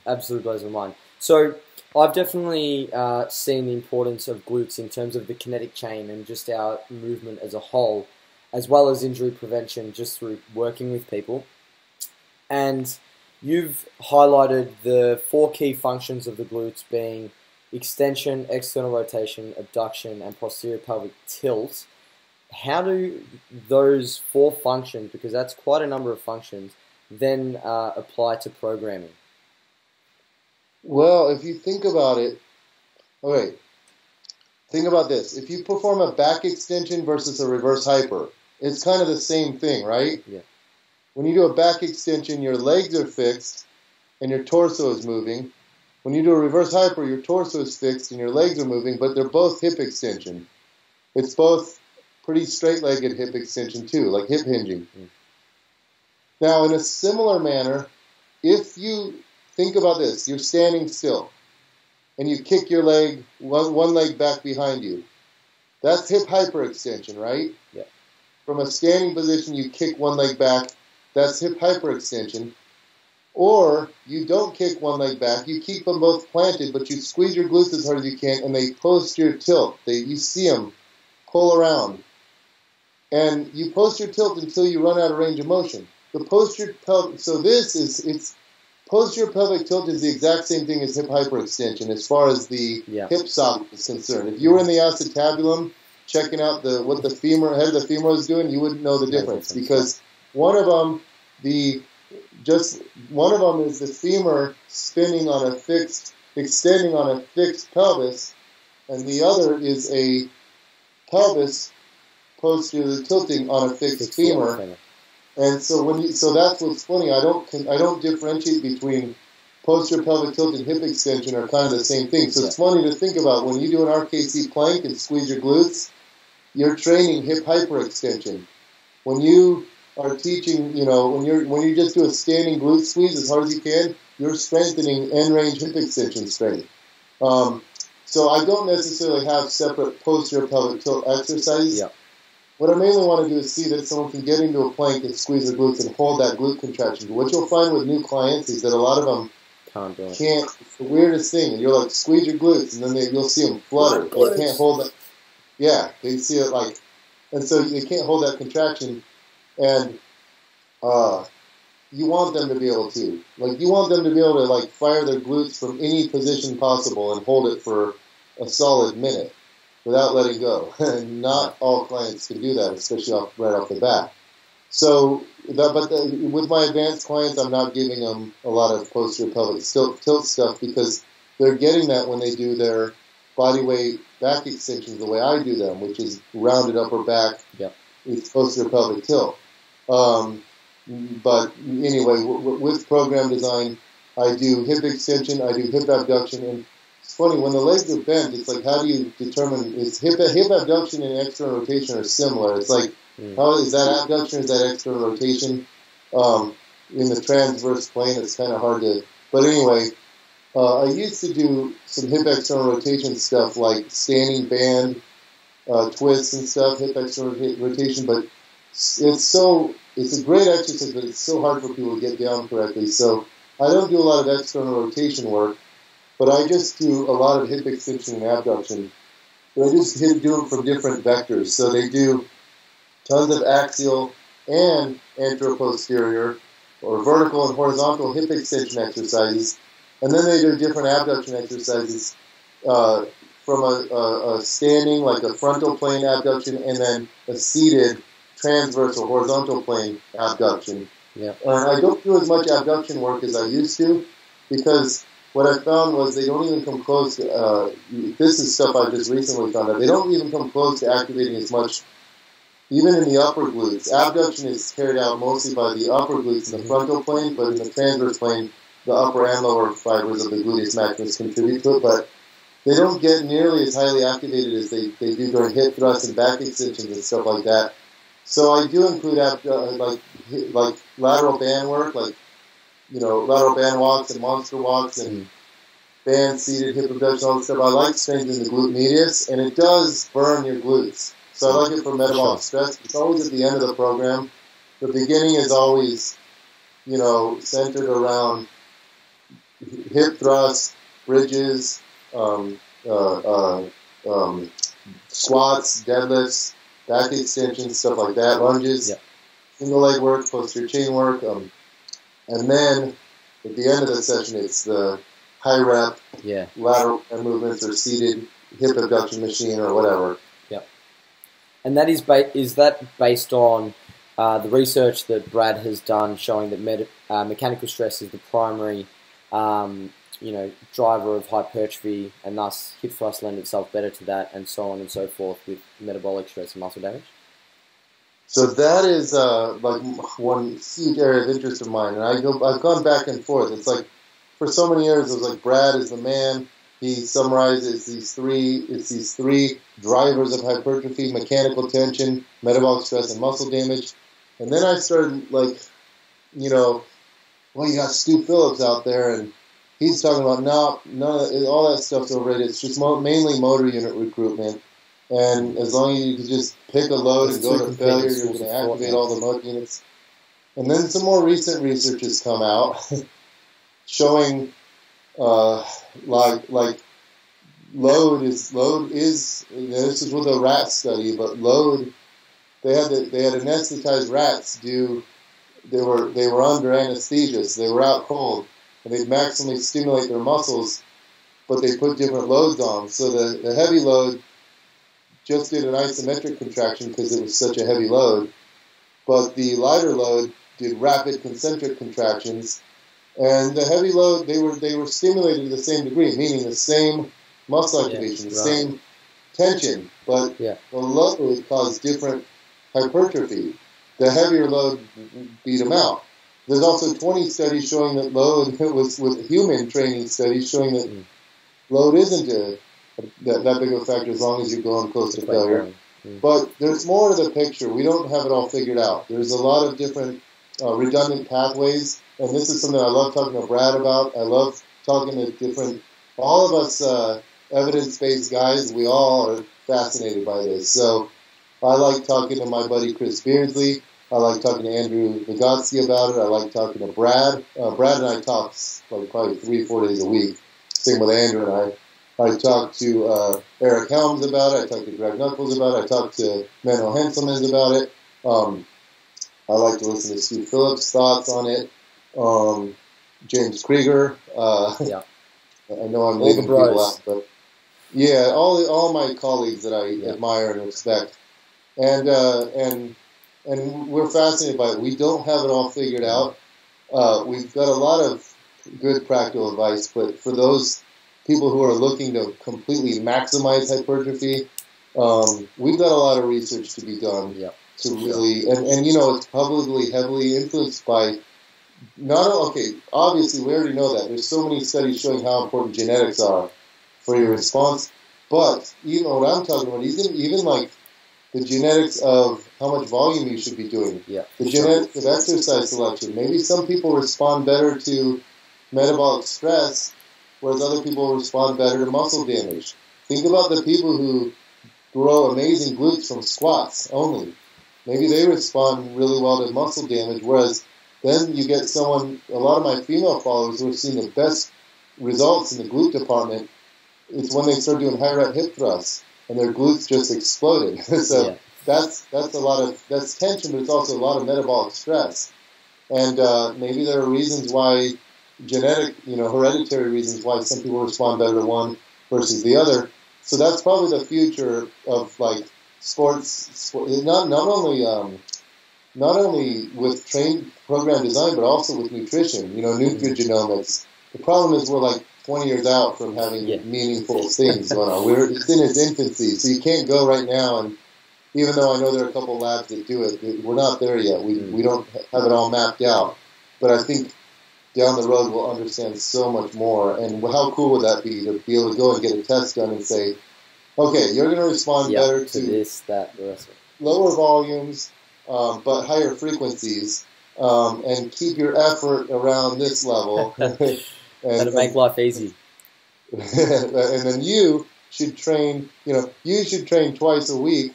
Absolutely blows my mind. So I've definitely uh, seen the importance of glutes in terms of the kinetic chain and just our movement as a whole, as well as injury prevention, just through working with people. And you've highlighted the four key functions of the glutes being extension, external rotation, abduction, and posterior pelvic tilt. How do those four functions, because that's quite a number of functions, then uh, apply to programming? Well, if you think about it, okay, think about this. If you perform a back extension versus a reverse hyper, it's kind of the same thing, right? Yeah. When you do a back extension, your legs are fixed and your torso is moving. When you do a reverse hyper, your torso is fixed and your legs are moving, but they're both hip extension. It's both pretty straight-legged hip extension too, like hip hinging. Mm. Now, in a similar manner, if you think about this, you're standing still and you kick your leg, one, one leg back behind you. That's hip hyperextension, right? Yeah. From a standing position, you kick one leg back. That's hip hyperextension. Or you don't kick one leg back, you keep them both planted, but you squeeze your glutes as hard as you can, and they post your tilt. They, you see them pull around. And you post your tilt until you run out of range of motion. The posterior pelvic, so this is, it's, posterior pelvic tilt is the exact same thing as hip hyperextension as far as the Yeah. hip socket is concerned. If you were in the acetabulum checking out the what the femur head of the femur is doing, you wouldn't know the difference because one of them, the just one of them is the femur spinning on a fixed, extending on a fixed pelvis, and the other is a pelvis posteriorly tilting on a fixed femur. And so when you, so that's what's funny. I don't I don't differentiate between posterior pelvic tilt and hip extension are kind of the same thing. So it's funny to think about when you do an RKC plank and squeeze your glutes, you're training hip hyperextension. When you are teaching, you know, when you're when you just do a standing glute squeeze as hard as you can, you're strengthening end range hip extension strength. Um, so I don't necessarily have separate posterior pelvic tilt exercises. Yeah. What I mainly want to do is see that someone can get into a plank and squeeze their glutes and hold that glute contraction. But what you'll find with new clients is that a lot of them Can't do it. can't. It's the weirdest thing. You're like squeeze your glutes, and then they, you'll see them flutter. They can't hold that. Yeah, they see it like, and so they can't hold that contraction, and uh, you want them to be able to, like, you want them to be able to like fire their glutes from any position possible and hold it for a solid minute without letting go. And not all clients can do that, especially off, right off the bat. So, that, but the, with my advanced clients, I'm not giving them a lot of posterior pelvic tilt, tilt stuff because they're getting that when they do their body weight back extensions the way I do them, which is rounded upper back. Yep. It's posterior pelvic tilt. Um, but anyway, w- w- with program design, I do hip extension, I do hip abduction, and funny when the legs are bent. It's like how do you determine? It's hip hip abduction and external rotation are similar. It's like Mm. how is that abduction? Is that external rotation? Um, in the transverse plane, it's kind of hard to. But anyway, uh, I used to do some hip external rotation stuff like standing band uh, twists and stuff, hip external rotation. But it's so it's a great exercise, but it's so hard for people to get down correctly. So I don't do a lot of external rotation work, but I just do a lot of hip extension and abduction. But I just do them from different vectors. So they do tons of axial and anteroposterior or vertical and horizontal hip extension exercises. And then they do different abduction exercises uh, from a, a, a standing, like a frontal plane abduction, and then a seated transverse or horizontal plane abduction. Yeah. And I don't do as much abduction work as I used to because what I found was they don't even come close to, uh, this is stuff I just recently found out, they don't even come close to activating as much even in the upper glutes. Abduction is carried out mostly by the upper glutes in the frontal plane, but in the transverse plane, the upper and lower fibers of the gluteus maximus contribute to it, but they don't get nearly as highly activated as they, they do during hip thrusts and back extensions and stuff like that. So I do include ab- uh, like like lateral band work, like you know lateral band walks and monster walks and band seated hip abduction, all that stuff. I like strengthening the glute medius, and it does burn your glutes. So I like it for metabolic stress. It's always at the end of the program. The beginning is always, you know, centered around hip thrusts, bridges, um, uh, uh, um, squats, deadlifts, back extensions, stuff like that, lunges, Yeah. single leg work, posterior chain work, um, and then at the end of the session, it's the high rep Yeah. lateral movements or seated hip abduction machine or whatever. And that is ba- is that based on uh, the research that Brad has done, showing that med- uh, mechanical stress is the primary, um, you know, driver of hypertrophy, and thus hip thrust lend itself better to that, and so on and so forth with metabolic stress and muscle damage. So that is uh, like one huge area of interest of mine, and I go, I've gone back and forth. It's like for so many years, it was like Brad is the man. He summarizes these three. It's these three drivers of hypertrophy: mechanical tension, metabolic stress, and muscle damage. And then I started like, you know, well, you got Stu Phillips out there, and he's talking about no, none of all that stuff's overrated. It's just mo- mainly motor unit recruitment. And as long as you can just pick a load and go to failure, you're going to activate all the motor units. And then some more recent research has come out showing uh, like like load is load is you know, this is with a rat study, but load they had the, they had anesthetized rats do they were they were under anesthesia, so they were out cold, and they'd maximally stimulate their muscles, but they put different loads on. So the, the heavy load just did an isometric contraction because it was such a heavy load, but the lighter load did rapid concentric contractions, and the heavy load they were they were stimulated to the same degree, meaning the same muscle Yeah, activation, the right. same tension, but Yeah. the load caused different hypertrophy. The heavier load beat them out. There's also 20 studies showing that load was with human training studies showing that Mm. load isn't a, that, that big of a factor as long as you're going close to failure. But there's more to the picture. We don't have it all figured out. There's a lot of different uh, redundant pathways, and this is something I love talking to Brad about. I love talking to different, all of us uh, evidence-based guys. We all are fascinated by this. So I like talking to my buddy Chris Beardsley. I like talking to Andrew Vigotsky about it. I like talking to Brad. Uh, Brad and I talk like probably three, four days a week. Same with Andrew and I. I talked to uh, Eric Helms about it. I talked to Greg Nuckols about it. I talked to Menno Henselmans about it. Um, I like to listen to Steve Phillips' thoughts on it. Um, James Krieger. Uh, Yeah. I know I'm leaving people out, but yeah, all all my colleagues that I Yeah. admire and respect, and uh, and and we're fascinated by it. We don't have it all figured out. Uh, we've got a lot of good practical advice, but for those people who are looking to completely maximize hypertrophy, um, we've got a lot of research to be done Yep. to really, and, and you know, it's probably heavily influenced by not okay. Obviously, we already know that. There's so many studies showing how important genetics are for your response. But even what I'm talking about, even even like the genetics of how much volume you should be doing, Yeah. the genetics of exercise selection. Maybe some people respond better to metabolic stress, whereas other people respond better to muscle damage. Think about the people who grow amazing glutes from squats only. Maybe they respond really well to muscle damage, whereas then you get someone, a lot of my female followers who are seeing the best results in the glute department, it's when they start doing high rep hip thrusts and their glutes just exploded. so Yeah. that's that's a lot of that's tension, but it's also a lot of metabolic stress. And uh, maybe there are reasons why genetic, you know, hereditary reasons why some people respond better to one versus the other. So that's probably the future of like sports. Sport, not not only um, not only with train program design, but also with nutrition. You know, nutrigenomics. The problem is we're like 20 years out from having Yeah. meaningful things going on. We're it's in its infancy, so you can't go right now and. Even though I know there are a couple labs that do it, it- we're not there yet. We, we don't have it all mapped out. But I think down the road we'll understand so much more. And how cool would that be to be able to go and get a test done and say, okay, you're going to respond Yeah. better To this, that, the rest. of it. lower volumes, um, but higher frequencies, um, and keep your effort around this level. and, That'll make life easy. and then you should train. You know, you should train twice a week.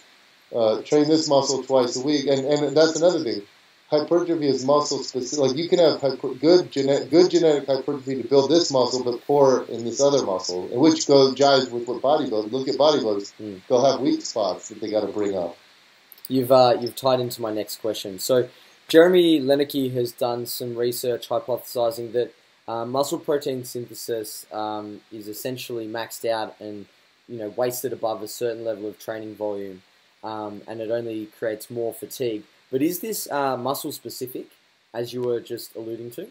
Uh, train this muscle twice a week, and and that's another thing. Hypertrophy is muscle specific. Like you can have hyper, good genetic good genetic hypertrophy to build this muscle, but poor in this other muscle, and which goes jives with what bodybuilders. Look at bodybuilders; Mm. they'll have weak spots that they got to bring up. You've uh, you've tied into my next question. So, Jeremy Loenneke has done some research hypothesizing that uh, muscle protein synthesis um, is essentially maxed out and you know wasted above a certain level of training volume, um, and it only creates more fatigue. But is this uh, muscle specific, as you were just alluding to?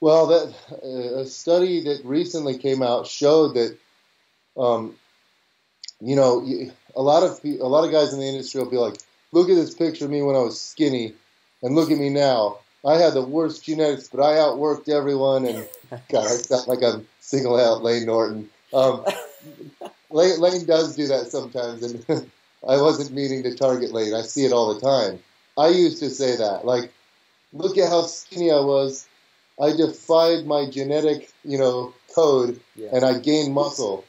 Well, that uh, a study that recently came out showed that, um, you know, a lot of a lot of guys in the industry will be like, "Look at this picture of me when I was skinny, and look at me now. I had the worst genetics, but I outworked everyone." And God, I sound like I'm singling out Layne Norton. Um, Layne, Layne does do that sometimes, and I wasn't meaning to target Layne. I see it all the time. I used to say that, like, look at how skinny I was. I defied my genetic, you know, code, Yeah. and I gained muscle.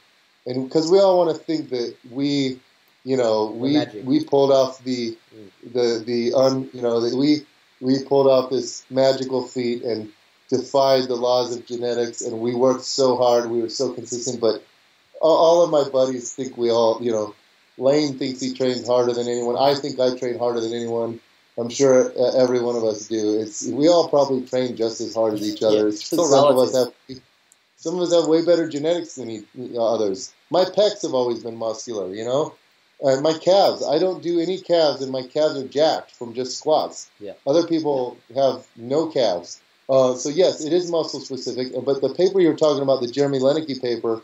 And because we all want to think that we, you know, we we pulled off the Mm. the the un, you know, that we we pulled off this magical feat and defied the laws of genetics, and we worked so hard, we were so consistent. But all, all of my buddies think we all, you know, Layne thinks he trains harder than anyone. I think I train harder than anyone. I'm sure uh, every one of us do. It's we all probably train just as hard as each other. Yeah, It's it's just all some of us have some of us have way better genetics than e- others. My pecs have always been muscular, you know. Uh, my calves, I don't do any calves, and my calves are jacked from just squats. Yeah. Other people have no calves. Uh, so yes, it is muscle specific. But the paper you're talking about, the Jeremy Loenneke paper,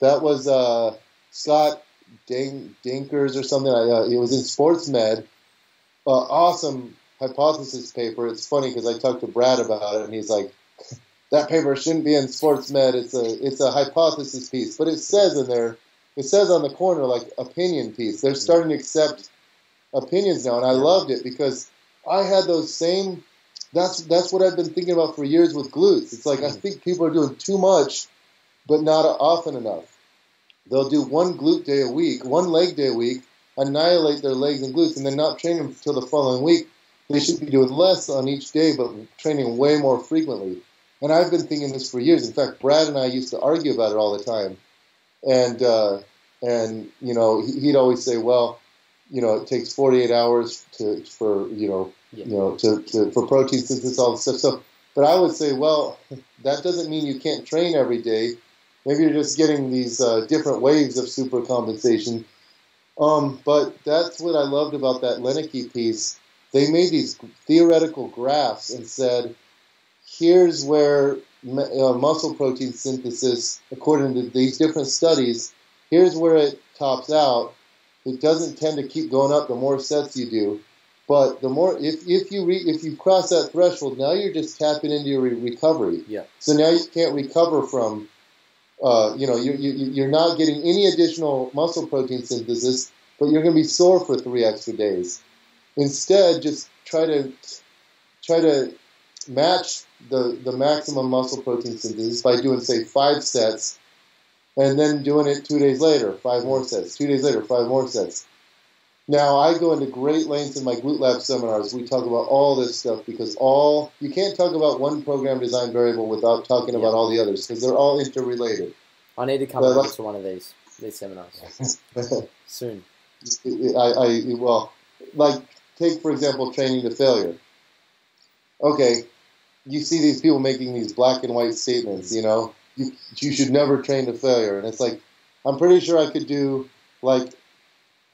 that was uh, Scott Dink, Dinkers or something. Uh, it was in Sports Med. Uh, awesome hypothesis paper. It's funny because I talked to Brad about it, and he's like, "That paper shouldn't be in Sports Med. It's a it's a hypothesis piece." But it says in there, it says on the corner like opinion piece. They're starting to accept opinions now, and I loved it because I had those same. That's that's what I've been thinking about for years with glutes. It's like I think people are doing too much, but not often enough. They'll do one glute day a week, one leg day a week, annihilate their legs and glutes, and then not train them until the following week. They should be doing less on each day, but training way more frequently. And I've been thinking this for years. In fact, Brad and I used to argue about it all the time. And uh, and you know, he- he'd always say, "Well, you know, it takes 48 hours to for you know, Yeah. you know, to, to for protein synthesis, all this stuff." So, but I would say, well, that doesn't mean you can't train every day. Maybe you're just getting these uh, different waves of supercompensation. Um, but that's what I loved about that Loenneke piece. They made these theoretical graphs and said, here's where uh, muscle protein synthesis, according to these different studies, here's where it tops out. It doesn't tend to keep going up the more sets you do. But the more, if, if you re, if you cross that threshold, now you're just tapping into your re- recovery. Yeah. So now you can't recover from, uh, you know, you, you, you're not getting any additional muscle protein synthesis, but you're going to be sore for three extra days. Instead, just try to try to match the, the maximum muscle protein synthesis by doing say five sets, and then doing it two days later, five more sets. Two days later, five more sets. Now I go into great lengths in my glute lab seminars. We talk about all this stuff because all you can't talk about one program design variable without talking about all the others because they're all interrelated. I need to come over to one of these these seminars soon. I, I well, like take for example training to failure. Okay, you see these people making these black and white statements. You know, you you should never train to failure, and it's like I'm pretty sure I could do like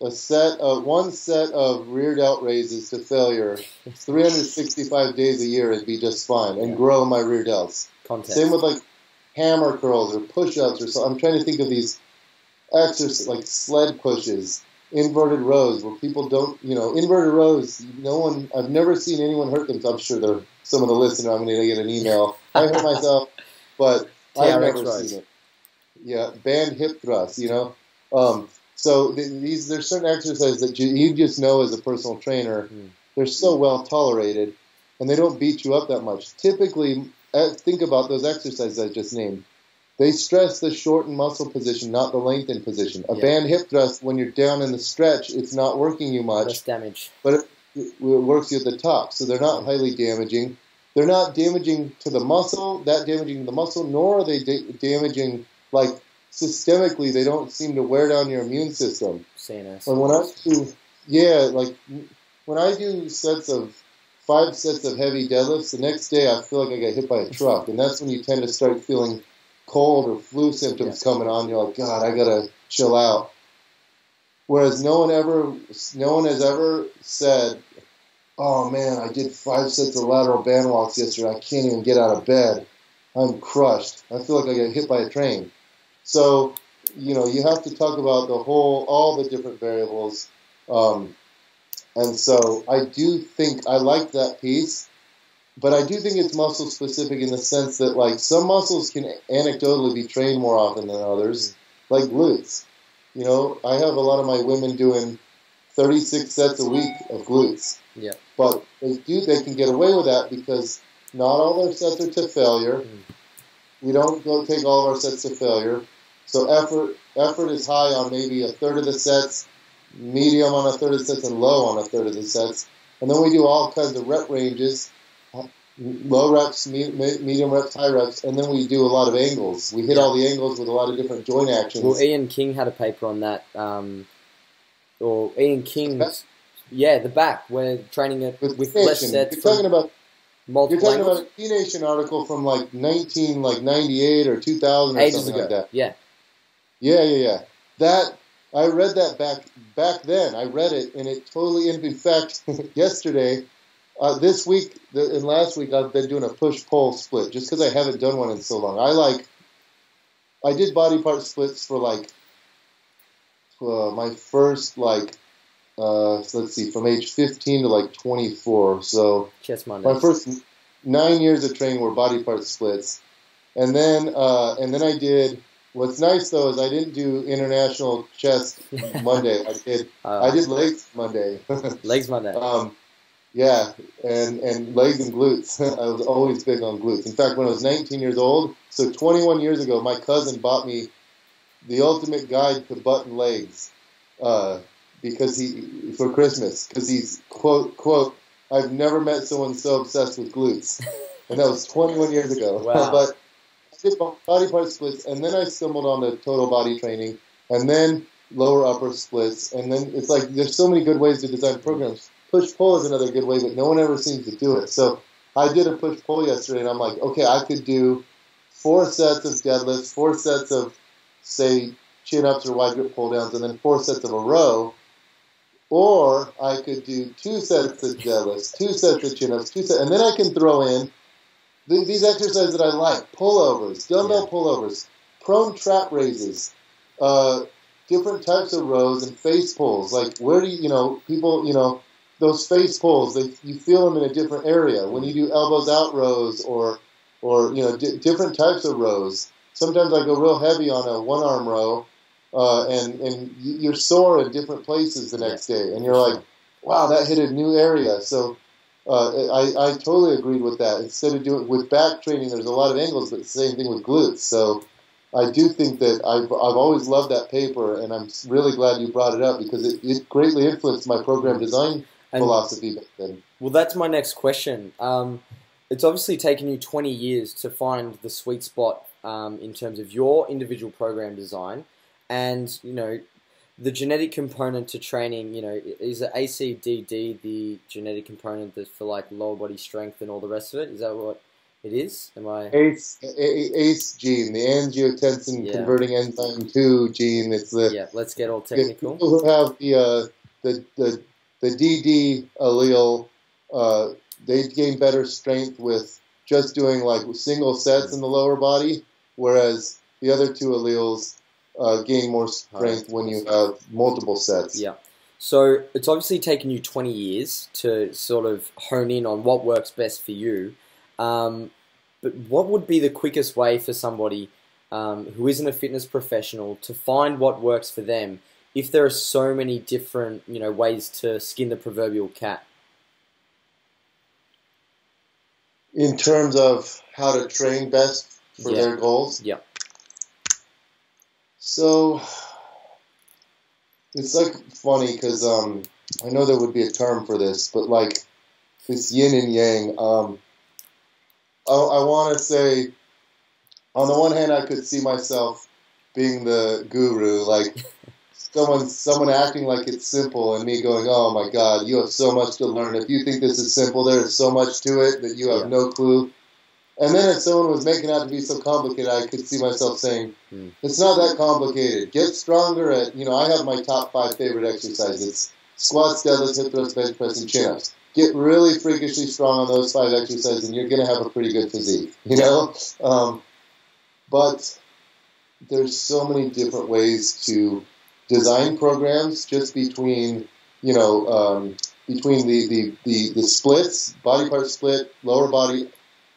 a set of one set of rear delt raises to failure 365 days a year and be just fine and Yeah. grow my rear delts. Context. Same with like hammer curls or push-ups or so. I'm trying to think of these exercises like sled pushes, inverted rows where people don't, you know, inverted rows. No one, I've never seen anyone hurt themselves. I'm sure there, are some of the listeners, I'm going to get an email. I hurt myself, but I've never rows. seen it. Yeah, band hip thrust. You know, um, so th- these there's certain exercises that you, you just know as a personal trainer. Hmm. They're so well tolerated, and they don't beat you up that much. Typically, uh, think about those exercises I just named. They stress the shortened muscle position, not the lengthened position. A Yeah. band hip thrust, when you're down in the stretch, it's not working you much, Less damage. but it, it works you at the top. So they're not highly damaging. They're not damaging to the muscle, that damaging to the muscle, nor are they da- damaging like systemically. They don't seem to wear down your immune system. CNS. And when I do, yeah, like when I do sets of five sets of heavy deadlifts, the next day I feel like I got hit by a truck, and that's when you tend to start feeling cold or flu symptoms coming on. You're like, God, I gotta chill out. Whereas no one ever, no one has ever said, "Oh man, I did five sets of lateral band walks yesterday. I can't even get out of bed. I'm crushed. I feel like I got hit by a train." So you know, you have to talk about the whole, all the different variables. Um, and so I do think I like that piece, but I do think it's muscle specific in the sense that like some muscles can anecdotally be trained more often than others, like glutes. You know, I have a lot of my women doing 36 sets a week of glutes. Yeah. But they do, they can get away with that because not all their sets are to failure. Mm. We don't go take all of our sets to failure. So effort effort is high on maybe a third of the sets, medium on a third of the sets, and low on a third of the sets. And then we do all kinds of rep ranges, low reps, me- me- medium reps, high reps, and then we do a lot of angles. We hit all the angles with a lot of different joint actions. Well, Ian King had a paper on that. Um, or Ian King's. Yeah, the back. We're training it with, with less sets You're from talking about you're talking angles. about a T Nation article from like 19 like 98 or 2000 or ages something ago. like that. Yeah. Yeah, yeah, yeah. That I read that back back then. I read it, and it totally. In fact, yesterday, uh, this week, the, and last week, I've been doing a push pull split just because I haven't done one in so long. I like. I did body part splits for like uh, my first like. Uh, so let's see, from age 15 to like 24. So Mondays. my first nine years of training were body part splits, and then uh, and then I did. What's nice though is I didn't do international chest Monday. I did Uh, I did legs Monday. legs Monday. um, yeah, and and legs and glutes. I was always big on glutes. In fact, when I was 19 years old, so 21 years ago, my cousin bought me the ultimate guide to button legs uh, because he for Christmas because he's quote quote I've never met someone so obsessed with glutes, and that was 21 years ago. Wow. but I did body part splits, and then I stumbled on the total body training, and then lower upper splits, and then it's like there's so many good ways to design programs. Push pull is another good way, but no one ever seems to do it. So I did a push pull yesterday, and I'm like, okay, I could do four sets of deadlifts, four sets of say chin ups or wide grip pull downs, and then four sets of a row. Or I could do two sets of deadlifts, two sets of chin ups, two sets, and then I can throw in the, these exercises that I like: pullovers, dumbbell Yeah. pullovers, prone trap raises, uh, different types of rows, and face pulls. Like where do you, you know, people, you know, those face pulls, they, you feel them in a different area. When you do elbows out rows or, or you know, di- different types of rows. Sometimes I go real heavy on a one arm row, uh, and and you- you're sore in different places the next day, and you're like, wow, that hit a new area. So. Uh, I, I totally agreed with that. Instead of doing with back training, there's a lot of angles, but the same thing with glutes. So I do think that I've, I've always loved that paper, and I'm really glad you brought it up because it, it greatly influenced my program design And- philosophy then. Well, that's my next question. Um, it's obviously taken you 20 years to find the sweet spot um, in terms of your individual program design, and you know the genetic component to training. You know, is it ACDD the genetic component that's for like lower body strength and all the rest of it? Is that what it is? Am I? ACE, ACE gene, the angiotensin Yeah. converting enzyme 2 gene. It's the Yeah, let's get all technical. people who have the uh, the, the the DD allele, uh, they gain better strength with just doing like single sets in the lower body, whereas the other two alleles uh, gain more strength when you have multiple sets. Yeah. So it's obviously taken you 20 years to sort of hone in on what works best for you. Um, but what would be the quickest way for somebody um, who isn't a fitness professional to find what works for them if there are so many different you know ways to skin the proverbial cat? In terms of how to train best for Yeah. their goals. Yeah. So it's like funny because um, I know there would be a term for this, but like this yin and yang. Um, I, I want to say, on the one hand, I could see myself being the guru, like someone someone acting like it's simple, and me going, "Oh my God, you have so much to learn. If you think this is simple, there is so much to it that you have Yeah. no clue." And then if someone was making it out to be so complicated, I could see myself saying, Hmm. "It's not that complicated. Get stronger at you know." I have my top five favorite exercises: squats, deadlifts, hip thrusts, bench press, and chin ups. Get really freakishly strong on those five exercises, and you're going to have a pretty good physique. You know, um, but there's so many different ways to design programs just between you know um, between the, the, the, the splits body part split lower body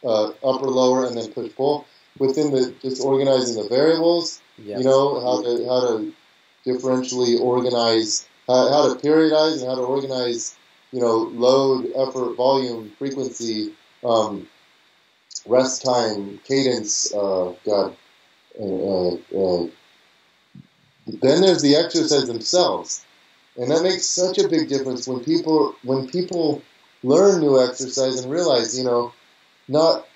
uh, upper lower and then push pull within the just organizing the variables Yeah. you know how to how to differentially organize how, how to periodize and how to organize you know load effort volume frequency um, rest time cadence uh, god uh, uh, then there's the exercise themselves, and that makes such a big difference when people when people learn new exercise and realize, you know, not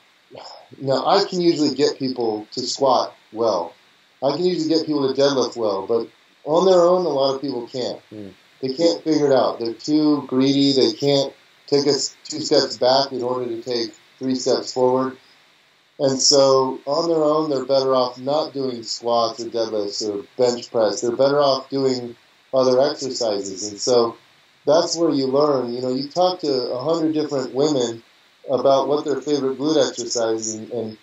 now I can usually get people to squat well. I can usually get people to deadlift well, but on their own, a lot of people can't. Mm. They can't figure it out. They're too greedy. They can't take us two steps back in order to take three steps forward. And so on their own, they're better off not doing squats or deadlifts or bench press. They're better off doing other exercises. And so that's where you learn. You know, you talk to a hundred different women about what their favorite glute exercise, and, and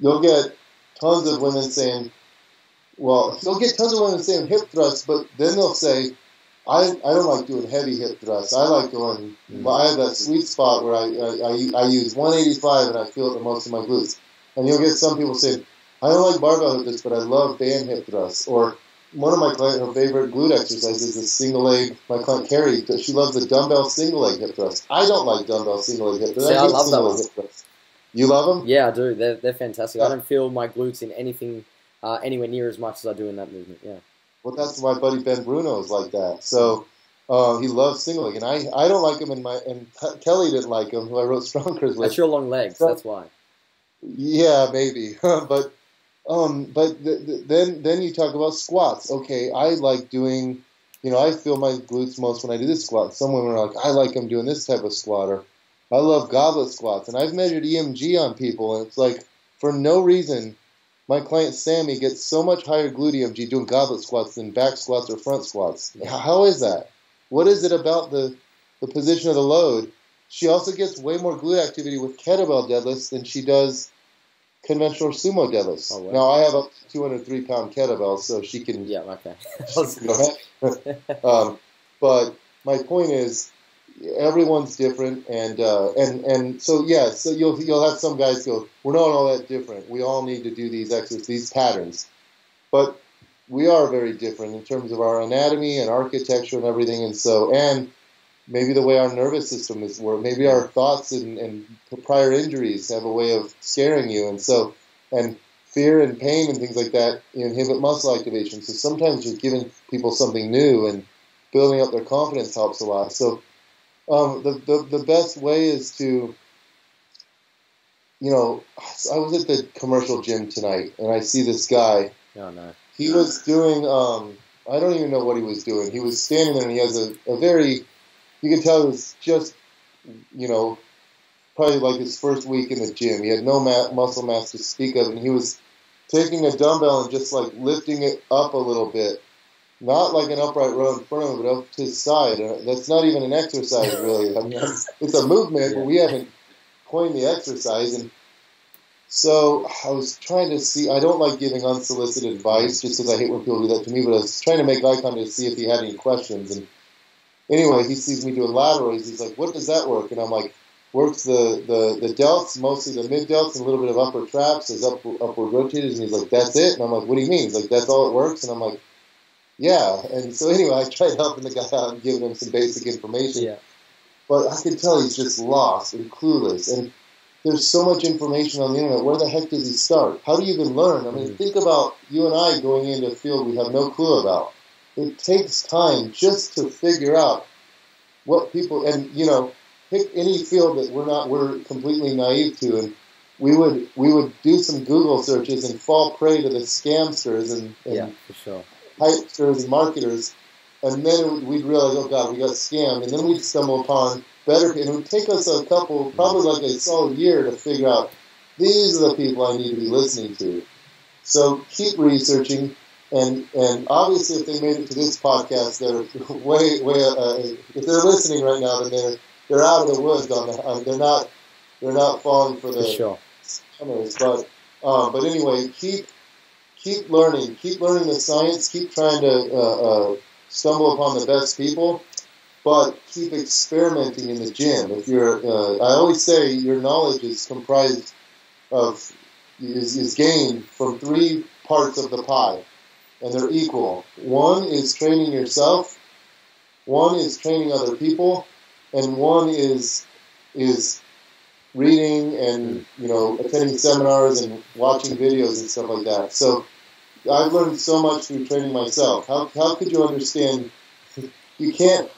you'll get tons of women saying, well, you'll get tons of women saying hip thrusts, but then they'll say, I, I don't like doing heavy hip thrusts. I like doing, Mm. I have that sweet spot where I, I, I, I use 185 and I feel it the most in my glutes. And you'll get some people saying, I don't like barbell hip thrusts, but I love band hip thrusts. Or one of my clients, her favorite glute exercise is the single leg. My client Carrie, she loves the dumbbell single leg hip thrust. I don't like dumbbell single leg hip thrust. See, I hate love single leg hip thrusts. You love them? Yeah, I do. They're, they're fantastic. I don't feel my glutes in anything uh, anywhere near as much as I do in that movement. Yeah. Well, that's my buddy Ben Bruno is like that. So uh, he loves single leg, and I, I don't like him. And my and Kellie didn't like him, who I wrote Strong Curves with. That's your long legs. So- That's why. Yeah, maybe, but um, but th- th- then then you talk about squats. Okay, I like doing. You know, I feel my glutes most when I do this squat. Some women are like, I like them doing this type of squat, or I love goblet squats. And I've measured EMG on people, and it's like for no reason my client Sammy gets so much higher glute G doing goblet squats than back squats or front squats. How is that? What is it about the, the position of the load? She also gets way more glute activity with kettlebell deadlifts than she does conventional sumo deadlifts. Oh, wow. Now I have a 203 pound kettlebell, so she can. Yeah, okay. um, but my point is, everyone's different, and uh, and and so yeah, so you'll you'll have some guys go, we're not all that different. We all need to do these exercises, these patterns, but we are very different in terms of our anatomy and architecture and everything, and so and maybe the way our nervous system is work, maybe our thoughts and, and prior injuries have a way of scaring you, and so and fear and pain and things like that inhibit muscle activation. So sometimes just giving people something new and building up their confidence helps a lot. So um, the, the, the best way is to, you know, I was at the commercial gym tonight and I see this guy. Oh, no. He was doing, um, I don't even know what he was doing. He was standing there and he has a, a very, you can tell it was just, you know, probably like his first week in the gym. He had no ma- muscle mass to speak of and he was taking a dumbbell and just like lifting it up a little bit not like an upright row in front of him, but up to his side. Uh, that's not even an exercise, really. I mean, it's a movement, but we haven't coined the exercise. And so I was trying to see. I don't like giving unsolicited advice, just because I hate when people do that to me. But I was trying to make eye contact to see if he had any questions. And anyway, he sees me doing laterals. He's like, "What does that work?" And I'm like, "Works the the the delts, mostly the mid delts, and a little bit of upper traps as up, upward rotators." And he's like, "That's it." And I'm like, "What do you mean?" He's like, "That's all it works." And I'm like yeah, and so anyway, I tried helping the guy out and giving him some basic information. Yeah. But I could tell he's just lost and clueless. And there's so much information on the internet. Where the heck does he start? How do you even learn? I mean, mm-hmm. think about you and I going into a field we have no clue about. It takes time just to figure out what people and you know pick any field that we're not we're completely naive to and we would we would do some Google searches and fall prey to the scamsters and, and yeah for sure hypesters and marketers, and then we'd realize, oh God, we got scammed, and then we'd stumble upon better. And it would take us a couple, probably like a solid year to figure out these are the people I need to be listening to. So keep researching, and and obviously, if they made it to this podcast, they're way way. Uh, if they're listening right now, then they're they're out of the woods on the. Uh, they're not they're not falling for the. For sure. But um, but anyway, keep keep learning, keep learning the science, keep trying to uh, uh, stumble upon the best people, but keep experimenting in the gym. If you're, uh, I always say your knowledge is comprised of is, is gained from three parts of the pie, and they're equal. One is training yourself, one is training other people, and one is is reading and you know attending seminars and watching videos and stuff like that. So I've learned so much through training myself. How, how could you understand? You can't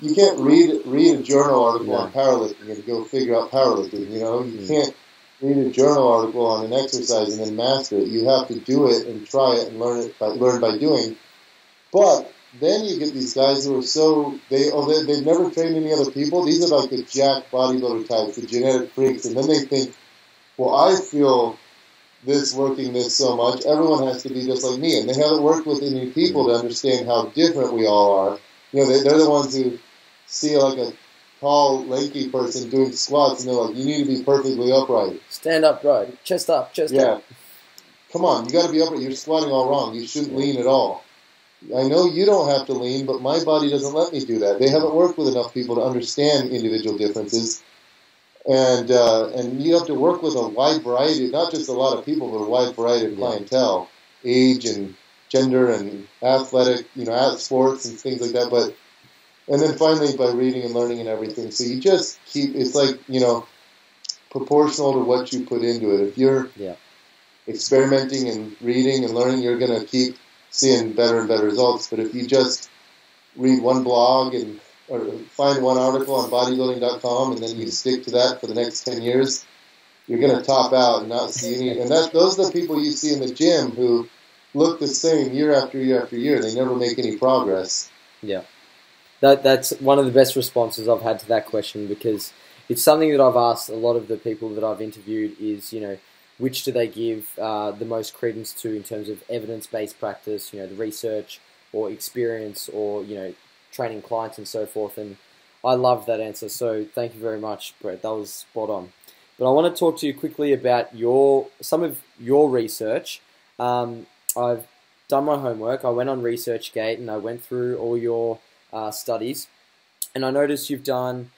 you can't read read a journal article yeah. on powerlifting and go figure out powerlifting. You know, you mm. can't read a journal article on an exercise and then master it. You have to do it and try it and learn it by learn by doing. But then you get these guys who are so they oh they, they've never trained any other people. These are like the jack bodybuilder types, the genetic freaks, and then they think, well, I feel this working this so much. Everyone has to be just like me, and they haven't worked with any people to understand how different we all are. You know, they, they're the ones who see like a tall, lanky person doing squats, and they're like, "You need to be perfectly upright. Stand upright, chest up, chest yeah. up." Come on, you got to be upright. You're squatting all wrong. You shouldn't lean at all. I know you don't have to lean, but my body doesn't let me do that. They haven't worked with enough people to understand individual differences and uh, and you have to work with a wide variety, not just a lot of people, but a wide variety of clientele, age and gender and athletic, you know, sports and things like that. But and then finally by reading and learning and everything. So you just keep. It's like you know, proportional to what you put into it. If you're yeah. experimenting and reading and learning, you're going to keep seeing better and better results. But if you just read one blog and or find one article on bodybuilding.com and then you stick to that for the next 10 years, you're going to top out and not see any. And that, those are the people you see in the gym who look the same year after year after year. They never make any progress. Yeah. That, that's one of the best responses I've had to that question because it's something that I've asked a lot of the people that I've interviewed is, you know, which do they give uh, the most credence to in terms of evidence-based practice, you know, the research or experience or, you know, training clients and so forth. And I love that answer. So thank you very much, Bret. That was spot on. But I want to talk to you quickly about your some of your research. Um, I've done my homework. I went on ResearchGate and I went through all your uh, studies, and I noticed you've done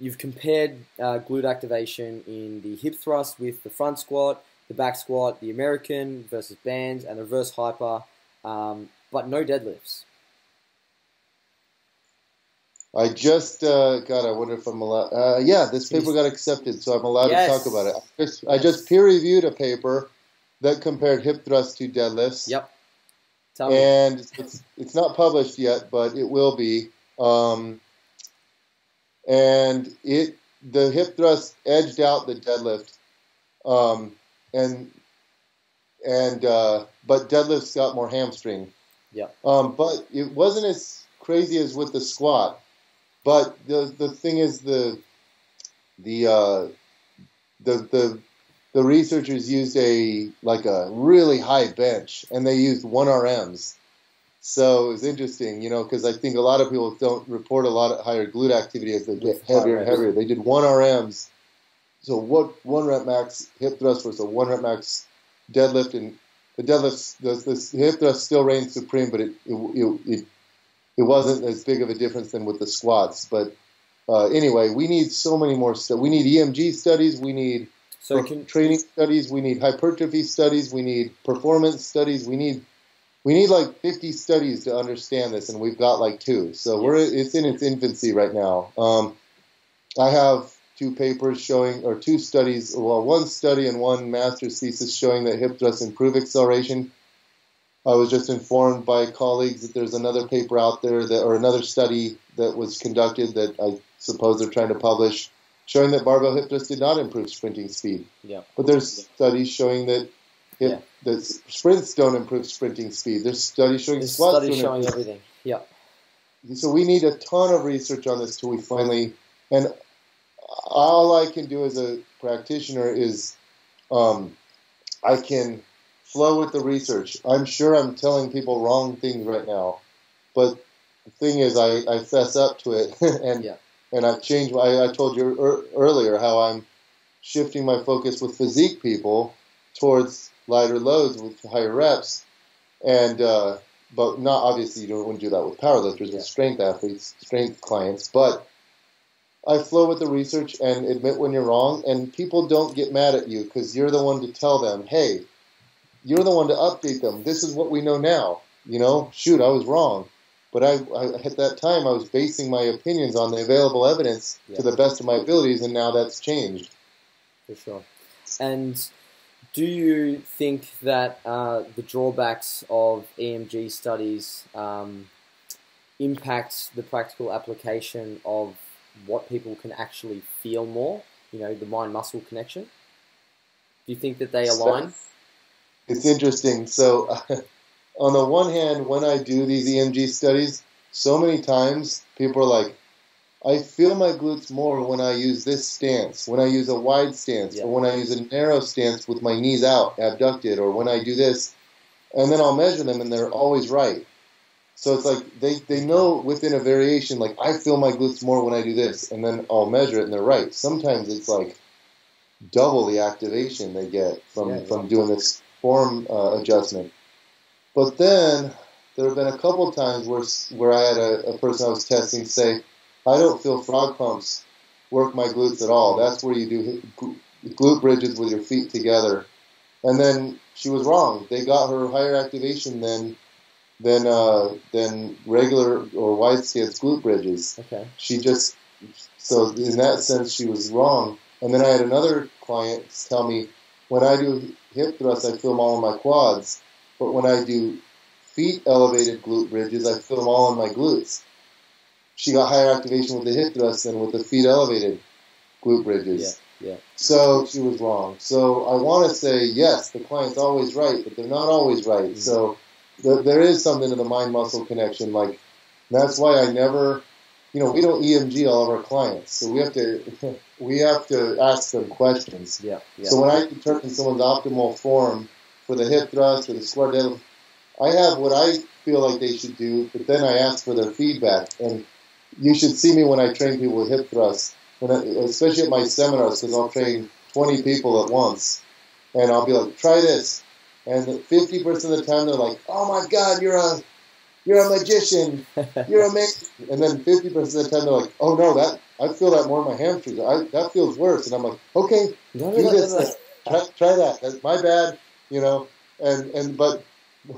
you've compared uh, glute activation in the hip thrust with the front squat, the back squat, the American versus bands, and the reverse hyper, um, but no deadlifts. I just uh, God, I wonder if I'm allowed. Uh, yeah, this paper got accepted, so I'm allowed yes. to talk about it. I just, yes. I just peer reviewed a paper that compared hip thrust to deadlifts. Yep. Tell and me. it's it's not published yet, but it will be. Um, and it the hip thrust edged out the deadlift, um, and and uh, but deadlifts got more hamstring. Yeah. Um, but it wasn't as crazy as with the squat. But the the thing is the the uh, the the the researchers used a like a really high bench and they used one RMs. So it was interesting, you know, because I think a lot of people don't report a lot of higher glute activity as they get heavier and heavier. They did one RMs. So what one rep max hip thrust versus a one rep max deadlift, and the deadlift, the, the hip thrust still reigns supreme, but it it, it it wasn't as big of a difference than with the squats. But uh, anyway, we need so many more stuff. We need EMG studies. We need so can, training studies. We need hypertrophy studies. We need performance studies. We need we need like 50 studies to understand this, and we've got like two. So we're it's in its infancy right now. Um, I have two papers showing, or two studies, well, one study and one master's thesis showing that hip thrusts improve acceleration I was just informed by colleagues that there's another paper out there that, or another study that was conducted that I suppose they're trying to publish, showing that barbell hip thrust did not improve sprinting speed. Yeah. But there's studies showing that hip, yeah. that sprints don't improve sprinting speed. There's studies showing there's squats studies showing everything. Yeah. So we need a ton of research on this till we finally, and all I can do as a practitioner is, um, I can flow with the research. I'm sure I'm telling people wrong things right now, but the thing is, I, I fess up to it, and yeah. And I've changed. I, I told you er, earlier how I'm shifting my focus with physique people towards lighter loads with higher reps, and uh, but not obviously you don't want to do that with powerlifters, yeah. with strength athletes, strength clients, but. I flow with the research and admit when you're wrong, and people don't get mad at you because you're the one to tell them, hey, you're the one to update them. This is what we know now. You know, shoot, I was wrong. But I, I at that time, I was basing my opinions on the available evidence yeah. to the best of my abilities, and now that's changed. For sure. And do you think that uh, the drawbacks of EMG studies um, impact the practical application of what people can actually feel more? You know, the mind muscle connection? Do you think that they align? it's interesting. So, on the one hand, when I do these EMG studies, so many times people are like, I feel my glutes more when I use this stance, when I use a wide stance, yeah. or when I use a narrow stance with my knees out, abducted, or when I do this. And then I'll measure them, and they're always right. So it's like they, they know within a variation, like I feel my glutes more when I do this, and then I'll measure it, and they're right. Sometimes it's like double the activation they get from, yeah, from doing this form uh, adjustment. But then there have been a couple of times where where I had a, a, person I was testing say, I don't feel frog pumps work my glutes at all. That's where you do glute bridges with your feet together. And then she was wrong. They got her higher activation than than uh, than regular or wide stance glute bridges. Okay. She just so in that sense she was wrong. And then I had another client tell me when I do hip thrusts, I feel them all in my quads. But when I do feet elevated glute bridges, I feel them all in my glutes. She got higher activation with the hip thrust than with the feet elevated glute bridges. Yeah, yeah. So she was wrong. So I want to say yes, the client's always right, but they're not always right. Mm-hmm. So th- there is something to the mind muscle connection. Like that's why I never, you you know, we don't EMG all of our clients, so we have to we have to ask them questions. Yeah. yeah. So when I determine someone's optimal form for the hip thrust or the squat deadlift, I have what I feel like they should do, but then I ask for their feedback. And you should see me when I train people with hip thrusts, when I, especially at my seminars, because I'll train 20 people at once, and I'll be like, try this, and 50% of the time they're like, oh my god, you're a you're a magician, you're amazing, and then 50% of the time they're like, oh no, that I feel that more in my hamstrings, I, that feels worse, and I'm like, okay, No, do no, no, this, no, no. try, try that. That's my bad, you know. And and but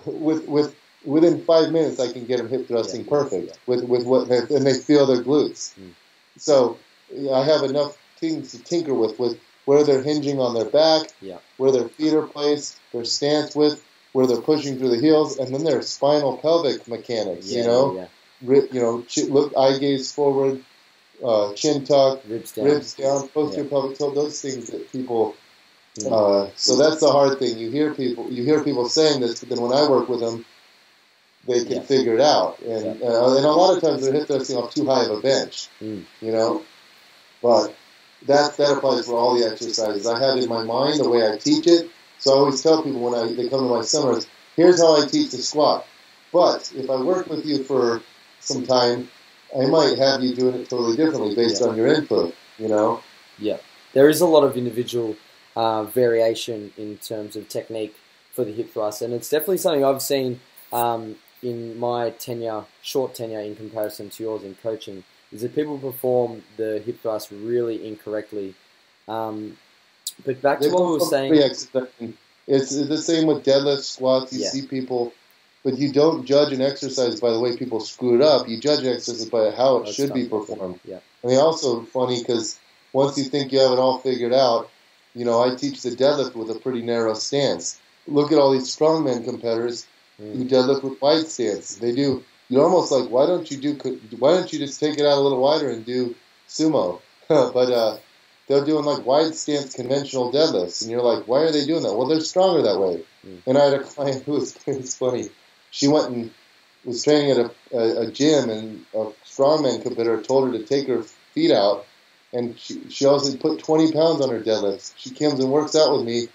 with with within five minutes, I can get them hip thrusting Yeah. perfect with with what and they feel their glutes. Mm. So yeah, I have enough things to tinker with with where they're hinging on their back, Yeah. where their feet are placed, their stance width, where they're pushing through the heels, and then their spinal pelvic mechanics. Yeah, you know, yeah. You know, look, eye gaze forward, uh, chin tuck, Ribs down. ribs down, posterior pelvic tilt, those things that people. Uh, so that's the hard thing. You hear people, you hear people saying this, but then when I work with them, they can Yeah. figure it out. And uh, and a lot of times they're hip thrusting off too high of a bench, Mm. you know. But that that applies for all the exercises. I have in my mind the way I teach it. So I always tell people when I they come to my seminars, here's how I teach the squat. But if I work with you for some time, I might have you doing it totally differently based Yeah. on your input. You know. Yeah, There is a lot of individual uh, variation in terms of technique for the hip thrust, and it's definitely something I've seen um, in my tenure, short tenure in comparison to yours in coaching, is that people perform the hip thrust really incorrectly. Um, but back to what we were saying. It's the same with deadlift, squats. You Yeah. see people, but you don't judge an exercise by the way people screw it up. You judge an exercise by how it That's should be performed. Yeah. And they also funny because once you think you have it all figured out, you know, I teach the deadlift with a pretty narrow stance. Look at all these strongman competitors Mm. who deadlift with wide stance. They do. You're almost like, why don't you do? Why don't you just take it out a little wider and do sumo? but uh, they're doing like wide stance conventional deadlifts, and you're like, why are they doing that? Well, they're stronger that way. Mm. And I had a client who was was funny. She went and was training at a, a, a gym, and a strongman competitor told her to take her feet out, and she she also put 20 pounds on her deadlifts. She comes and works out with me.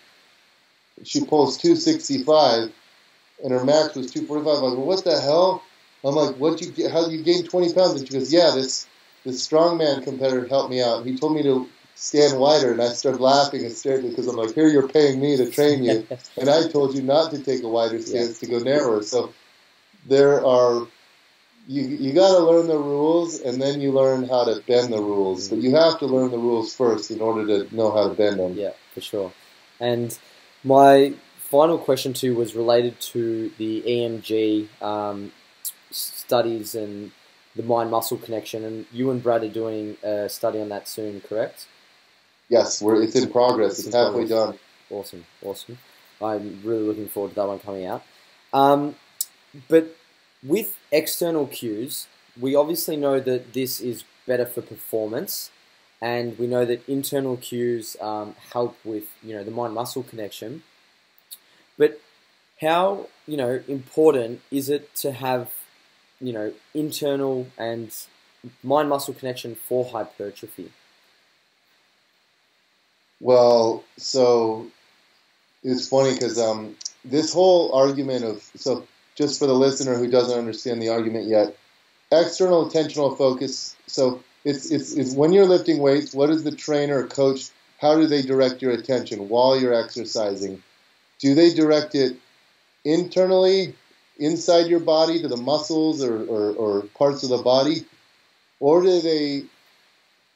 She pulls 265, and her max was 245. I'm like, well, what the hell? I'm like, what you get? How you gain 20 pounds? And she goes, yeah, this this strongman competitor helped me out. He told me to stand wider, and I started laughing hysterically because I'm like, here you're paying me to train you, and I told you not to take a wider stance to go narrower. So there are you you got to learn the rules, and then you learn how to bend the rules. But you have to learn the rules first in order to know how to bend them. Yeah, for sure. And my final question to you was related to the EMG um, studies and the mind muscle connection. And you and Brad are doing a study on that soon, correct? Yes, we're it's in progress. It's It's in halfway progress. done. Awesome, awesome. I'm really looking forward to that one coming out. Um, but with external cues, we obviously know that this is better for performance, and we know that internal cues um, help with you know the mind muscle connection. But how you know important is it to have you know internal and mind muscle connection for hypertrophy? Well, so it's funny because um, this whole argument of so just for the listener who doesn't understand the argument yet, external attentional focus. So it's it's, it's when you're lifting weights. What is the trainer or coach? How do they direct your attention while you're exercising? Do they direct it internally, inside your body, to the muscles or, or, or parts of the body, or do they,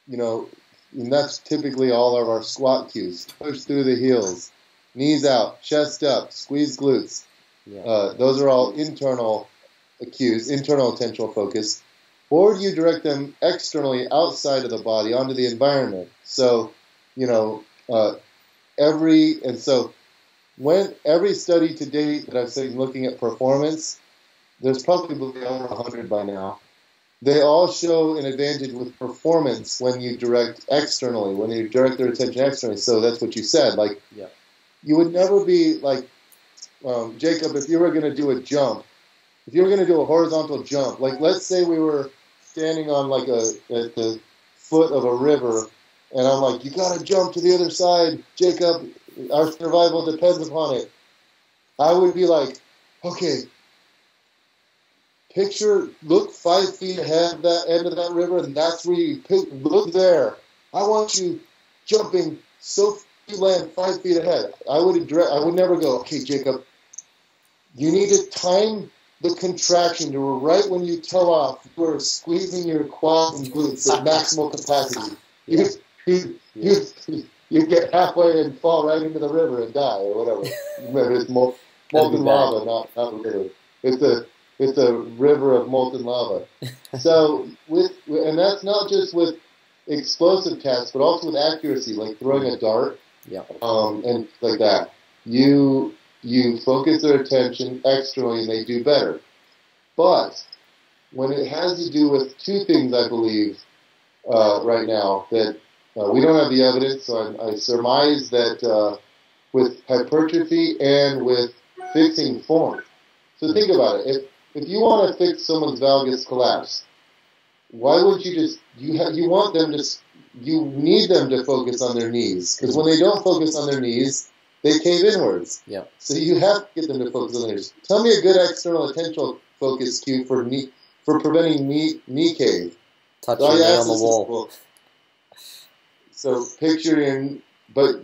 you know, and that's typically all of our squat cues. Push through the heels, knees out, chest up, squeeze glutes. Yeah. Uh, those are all internal cues, internal attentional focus. Or do you direct them externally outside of the body onto the environment? So, you know, uh, every and so when every study to date that I've seen looking at performance, there's probably over 100 by now. They all show an advantage with performance when you direct externally, when you direct their attention externally. So that's what you said. Like, Yeah. you would never be like, um, Jacob, if you were going to do a jump, if you were going to do a horizontal jump, like let's say we were standing on like a at the foot of a river, and I'm like, you gotta jump to the other side, Jacob. Our survival depends upon it. I would be like, okay, picture, look five feet ahead that end of that river, and that's where you pick, look there. I want you jumping so you land five feet ahead. I would address, I would never go, okay, Jacob, you need to time the contraction to right when you toe off. You are squeezing your quads and glutes at maximal capacity. You, you, you, you get halfway and fall right into the river and die or whatever. Remember, it's molten lava, not not river. It's a it's a river of molten lava. so with and that's not just with explosive tests, but also with accuracy, like throwing a dart, Yeah. um, and like that. You you focus their attention externally, and they do better. But when it has to do with two things, I believe uh, right now that uh, we don't have the evidence, so I, I surmise that uh, with hypertrophy and with fixing form. So think about it. If if you want to fix someone's valgus collapse, why would you just you ha- you want them to you need them to focus on their knees because when they don't focus on their knees, they cave inwards. Yeah. So you have to get them to focus on their knees. Tell me a good external attentional focus cue for knee for preventing knee knee cave. Touch So your knee on the wall. So picture your but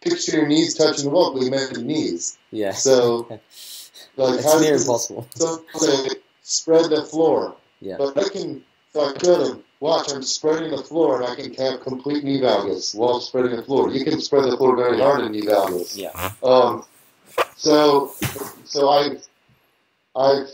picture your knees touching the wall. We mentioned knees. Yeah. So like it's how near impossible. So say spread the floor. Yeah. But I can, if I could, and watch, I'm spreading the floor and I can have complete knee valgus while spreading the floor. You can spread the floor very hard in knee valgus. Yeah. Um, so, so I, I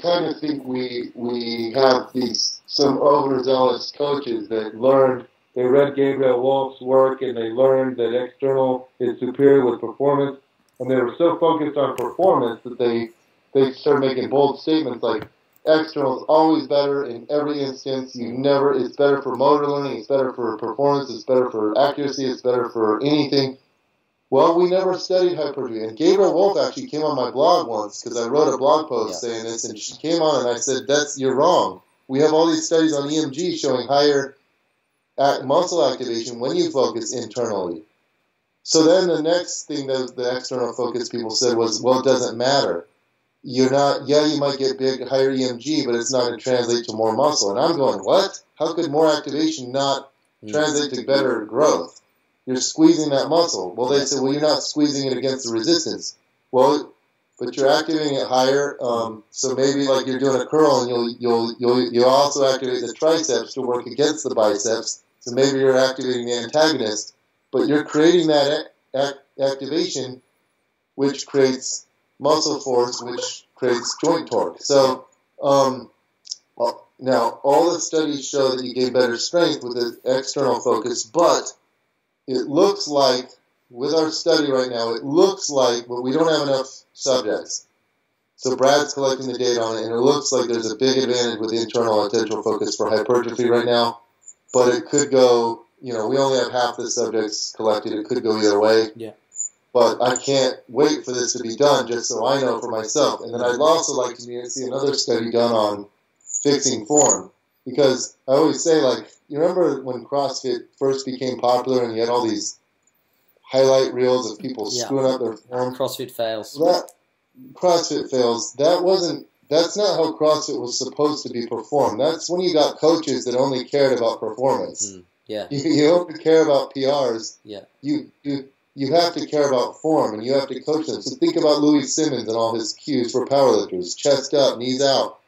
kind of think we we have these some overzealous coaches that learned they read Gabriele Wulf's work and they learned that external is superior with performance, and they were so focused on performance that they they started making bold statements like external is always better in every instance. You never it's better for motor learning, it's better for performance, it's better for accuracy, it's better for anything. Well, we never studied hypertrophy. And Gabriele Wulf actually came on my blog once because I wrote a blog post Yeah. saying this, and she came on and I said, "That's you're wrong. We have all these studies on EMG showing higher muscle activation when you focus internally." So then the next thing that the external focus people said was, "Well, it doesn't matter. You're not. Yeah, you might get big, higher EMG, but it's not going to translate to more muscle." And I'm going, "What? How could more activation not Mm. translate to better growth. You're squeezing that muscle. Well, they say, well, you're not squeezing it against the resistance. Well, but you're activating it higher. Um, so maybe like you're doing a curl, and you'll you'll you'll you'll also activate the triceps to work against the biceps. So maybe you're activating the antagonist, but you're creating that ac- ac- activation, which creates muscle force, which creates joint torque. So um, now, all the studies show that you gain better strength with the external focus, but it looks like, with our study right now, it looks like, but we don't have enough subjects. So Brad's collecting the data on it, and it looks like there's a big advantage with internal attentional focus for hypertrophy right now, but it could go, you know, we only have half the subjects collected. It could go either way. Yeah. But I can't wait for this to be done just so I know for myself. And then I'd also like to see another study done on fixing form. Because I always say, like, you remember when CrossFit first became popular and you had all these highlight reels of people Yeah. screwing up their form? CrossFit fails. That CrossFit fails. That wasn't. That's not how CrossFit was supposed to be performed. That's when you got coaches that only cared about performance. Mm. Yeah. You, you don't care about PRs. Yeah. You you you have to care about form and you have to coach them. So think about Louie Simmons and all his cues for powerlifters: chest up, knees out.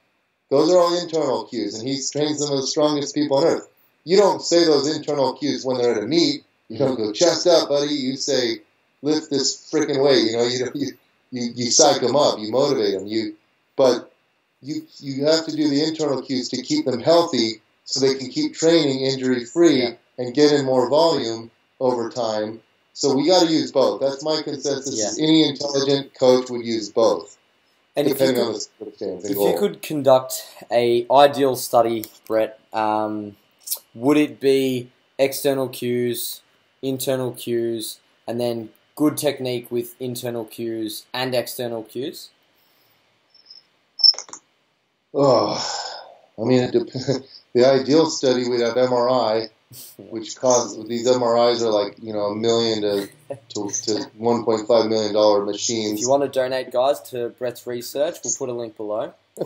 Those are all internal cues, and he trains some of the strongest people on earth. You don't say those internal cues when they're at a meet. You don't go chest up, buddy. You say lift this freaking weight. You know, you you you, you psych them up. You motivate them. You but you you have to do the internal cues to keep them healthy so they can keep training injury free Yeah. and get in more volume over time. So we got to use both. That's my consensus. Yeah. Any intelligent coach would use both, And if you depending on could, the circumstance and if you could conduct a ideal study, Bret, um, would it be external cues, internal cues, and then good technique with internal cues and external cues? Oh, I mean, the ideal study we'd have MRI, which cause these MRIs are like you know a million to to, to 1.5 million dollar machines. If you want to donate, guys, to Bret's research, we'll put a link below.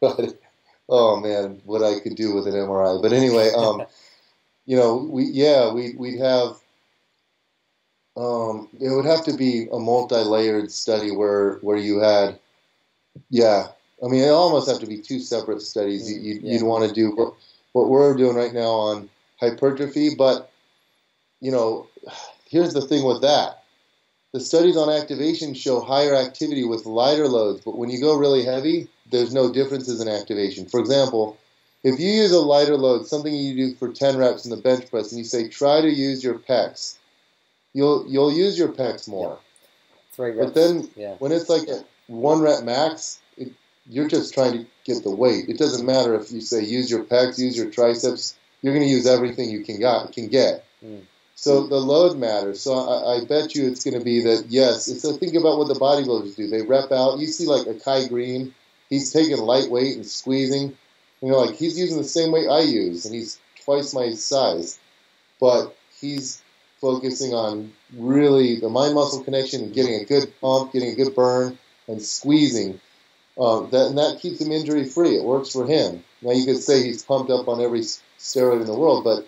But oh man, what I could do with an MRI. But anyway, um, you know, we yeah, we we'd have. Um, it would have to be a multi-layered study where where you had, yeah. I mean, it almost have to be two separate studies. You, you'd, Yeah. you'd want to do what, we're doing right now on hypertrophy, but you know, here's the thing with that. The studies on activation show higher activity with lighter loads, but when you go really heavy, there's no differences in activation. For example, if you use a lighter load, something you do for 10 reps in the bench press, and you say try to use your pecs, you'll you'll use your pecs more. Three reps. But then yeah. when it's like a one rep max, you're just trying to get the weight. It doesn't matter if you say use your pecs, use your triceps. You're going to use everything you can got can get. Mm. So the load matters. So I, I bet you it's going to be that yes. So think about what the bodybuilders do. They rep out. You see like a Kai Greene, he's taking lightweight and squeezing. You know, like he's using the same weight I use, and he's twice my size, but he's focusing on really the mind muscle connection and getting a good pump, getting a good burn, and squeezing. Um, that and that keeps him injury free. It works for him. Now you could say he's pumped up on every steroid in the world, but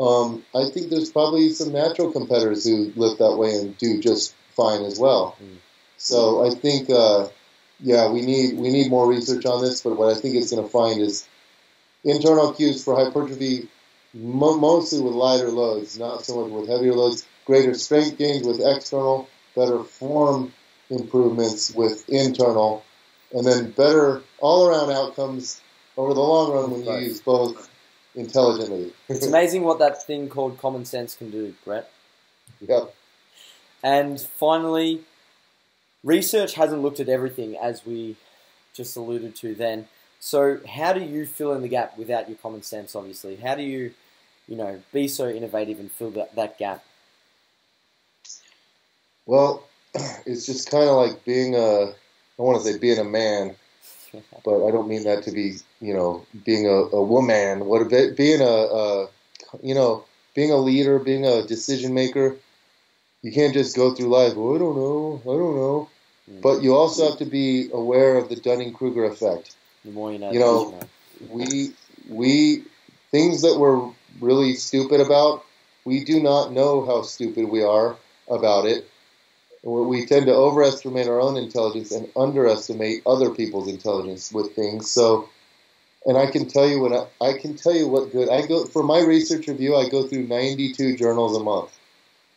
um, I think there's probably some natural competitors who lift that way and do just fine as well. Mm. So I think, uh, yeah, we need we need more research on this. But what I think it's going to find is internal cues for hypertrophy, mo- mostly with lighter loads, not so much with heavier loads. Greater strength gains with external, better form improvements with internal, and then better all-around outcomes over the long run when you use both intelligently. It's amazing what that thing called common sense can do, Bret. yep. And finally, research hasn't looked at everything as we just alluded to then. So, how do you fill in the gap without your common sense, obviously? How do you, you know, be so innovative and fill that, that gap? Well, it's just kind of like being a, I want to say being a man, but I don't mean that to be, you know, being a, a woman. What being a, a, you know, being a leader, being a decision maker. You can't just go through life. Well, I don't know. I don't know. Mm. But you also have to be aware of the Dunning Kruger effect. The more you know, You the know, less you know. we we things that we're really stupid about we do not know how stupid we are about it we we tend to overestimate our own intelligence and underestimate other people's intelligence with things so and i can tell you what I, I can tell you what good i go for my research review i go through 92 journals a month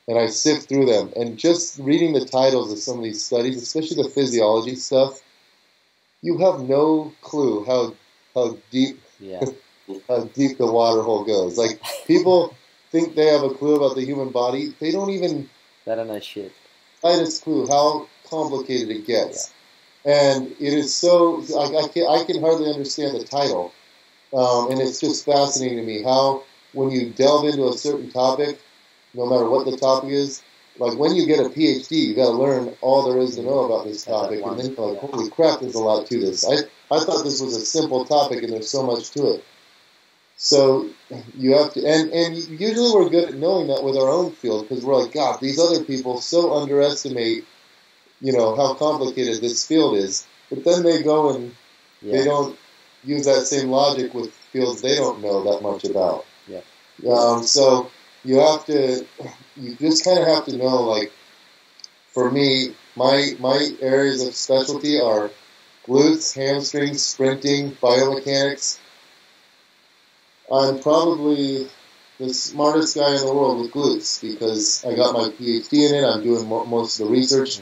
and i sift through them and just reading the titles of some of these studies especially the physiology stuff you have no clue how how deep Yeah. how deep the water hole goes. Like people think they have a clue about the human body. They don't even They don't know shit. Slightest clue how complicated it gets. And it is so I, I can I can hardly understand the title, um, and it's just fascinating to me how when you delve into a certain topic, no matter what the topic is, like when you get a PhD, you got to learn all there is to know about this topic, and then you're like, holy crap, there's a lot to this. I I thought this was a simple topic, and there's so much to it. So you have to, and and usually we're good at knowing that with our own field because we're like, God, these other people so underestimate, you know, how complicated this field is. But then they go and Yeah. they don't use that same logic with fields they don't know that much about. Yeah. Um, so you have to, you just kind of have to know, like, for me, my my areas of specialty are glutes, hamstrings, sprinting, biomechanics. I'm probably the smartest guy in the world with glutes because I got my PhD in it. I'm doing mo- most of the research.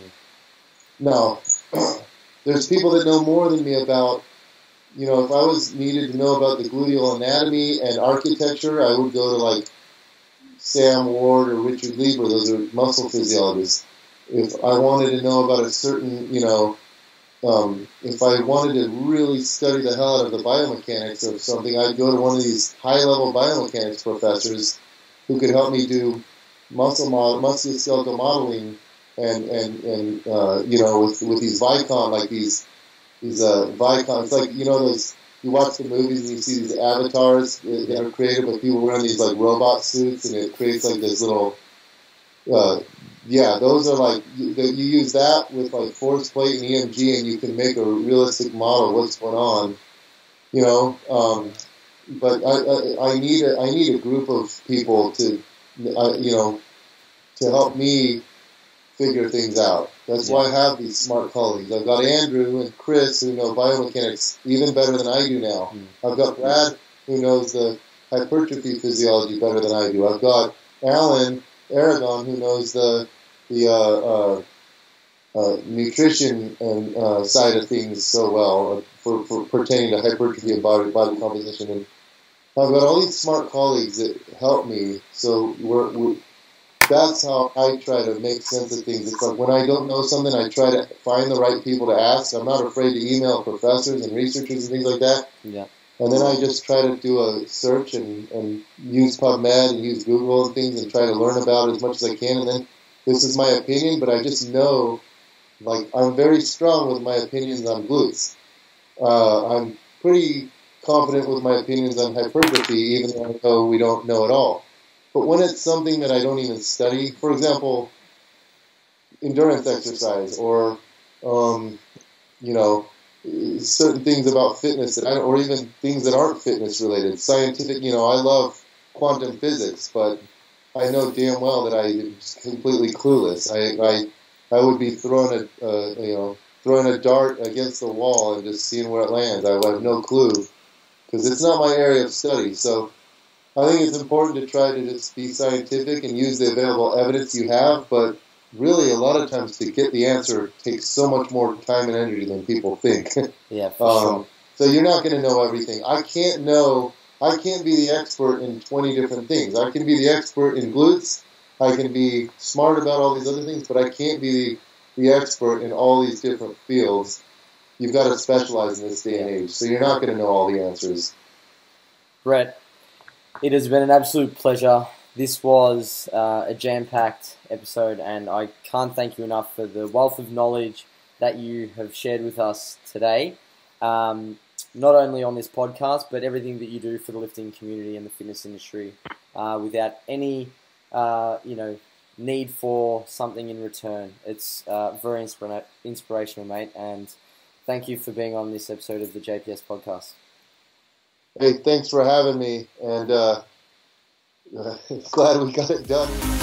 Now, there's people that know more than me about, you know, if I was needed to know about the gluteal anatomy and architecture, I would go to like Sam Ward or Richard Lieber. Those are muscle physiologists. If I wanted to know about a certain, you know, um, if I wanted to really study the hell out of the biomechanics of something, I'd go to one of these high-level biomechanics professors who could help me do muscle model, musculoskeletal modeling, and and and uh, you know with with these Vicon like these these uh, Vicon. It's like you know those you watch the movies and you see these avatars that are created by people wearing these like robot suits, and it creates like this little. Uh, yeah, those are like you, you use that with like force plate and EMG, and you can make a realistic model of what's going on. You know, um, but I, I, I need a I need a group of people to, uh, you know, to help me figure things out. That's why I have these smart colleagues. I've got Andrew and Chris who know biomechanics even better than I do now. Mm. I've got Brad who knows the hypertrophy physiology better than I do. I've got Alan Aragon who knows the the uh, uh, uh, nutrition and uh, side of things so well uh, for, for pertaining to hypertrophy and body, body composition. And I've got all these smart colleagues that help me. So we're, we're that's how I try to make sense of things. It's like when I don't know something, I try to find the right people to ask. I'm not afraid to email professors and researchers and things like that. Yeah. And then I just try to do a search and, and use PubMed and use Google and things and try to learn about it as much as I can. And then this is my opinion, but I just know, like, I'm very strong with my opinions on glutes. Uh, I'm pretty confident with my opinions on hypertrophy, even though we don't know it all. But when it's something that I don't even study, for example, endurance exercise or, um, you know, certain things about fitness that I don't, or even things that aren't fitness related, scientific, you know, I love quantum physics, but I know damn well that I'm completely clueless. I, I, I would be throwing a, uh, you know, throwing a dart against the wall and just seeing where it lands. I would have no clue because it's not my area of study. So I think it's important to try to just be scientific and use the available evidence you have, but really a lot of times to get the answer takes so much more time and energy than people think. yeah, um, sure. So you're not going to know everything. I can't know. I can't be the expert in 20 different things. I can be the expert in glutes. I can be smart about all these other things, but I can't be the, the expert in all these different fields. You've got to specialize in this day and age, so you're not going to know all the answers. Bret, it has been an absolute pleasure. This was uh, a jam packed episode, and I can't thank you enough for the wealth of knowledge that you have shared with us today. Um, not only on this podcast, but everything that you do for the lifting community and the fitness industry uh, without any, uh, you know, need for something in return. It's uh, very inspira- inspirational, mate, and thank you for being on this episode of the JPS podcast. Hey, thanks for having me, and uh, glad we got it done.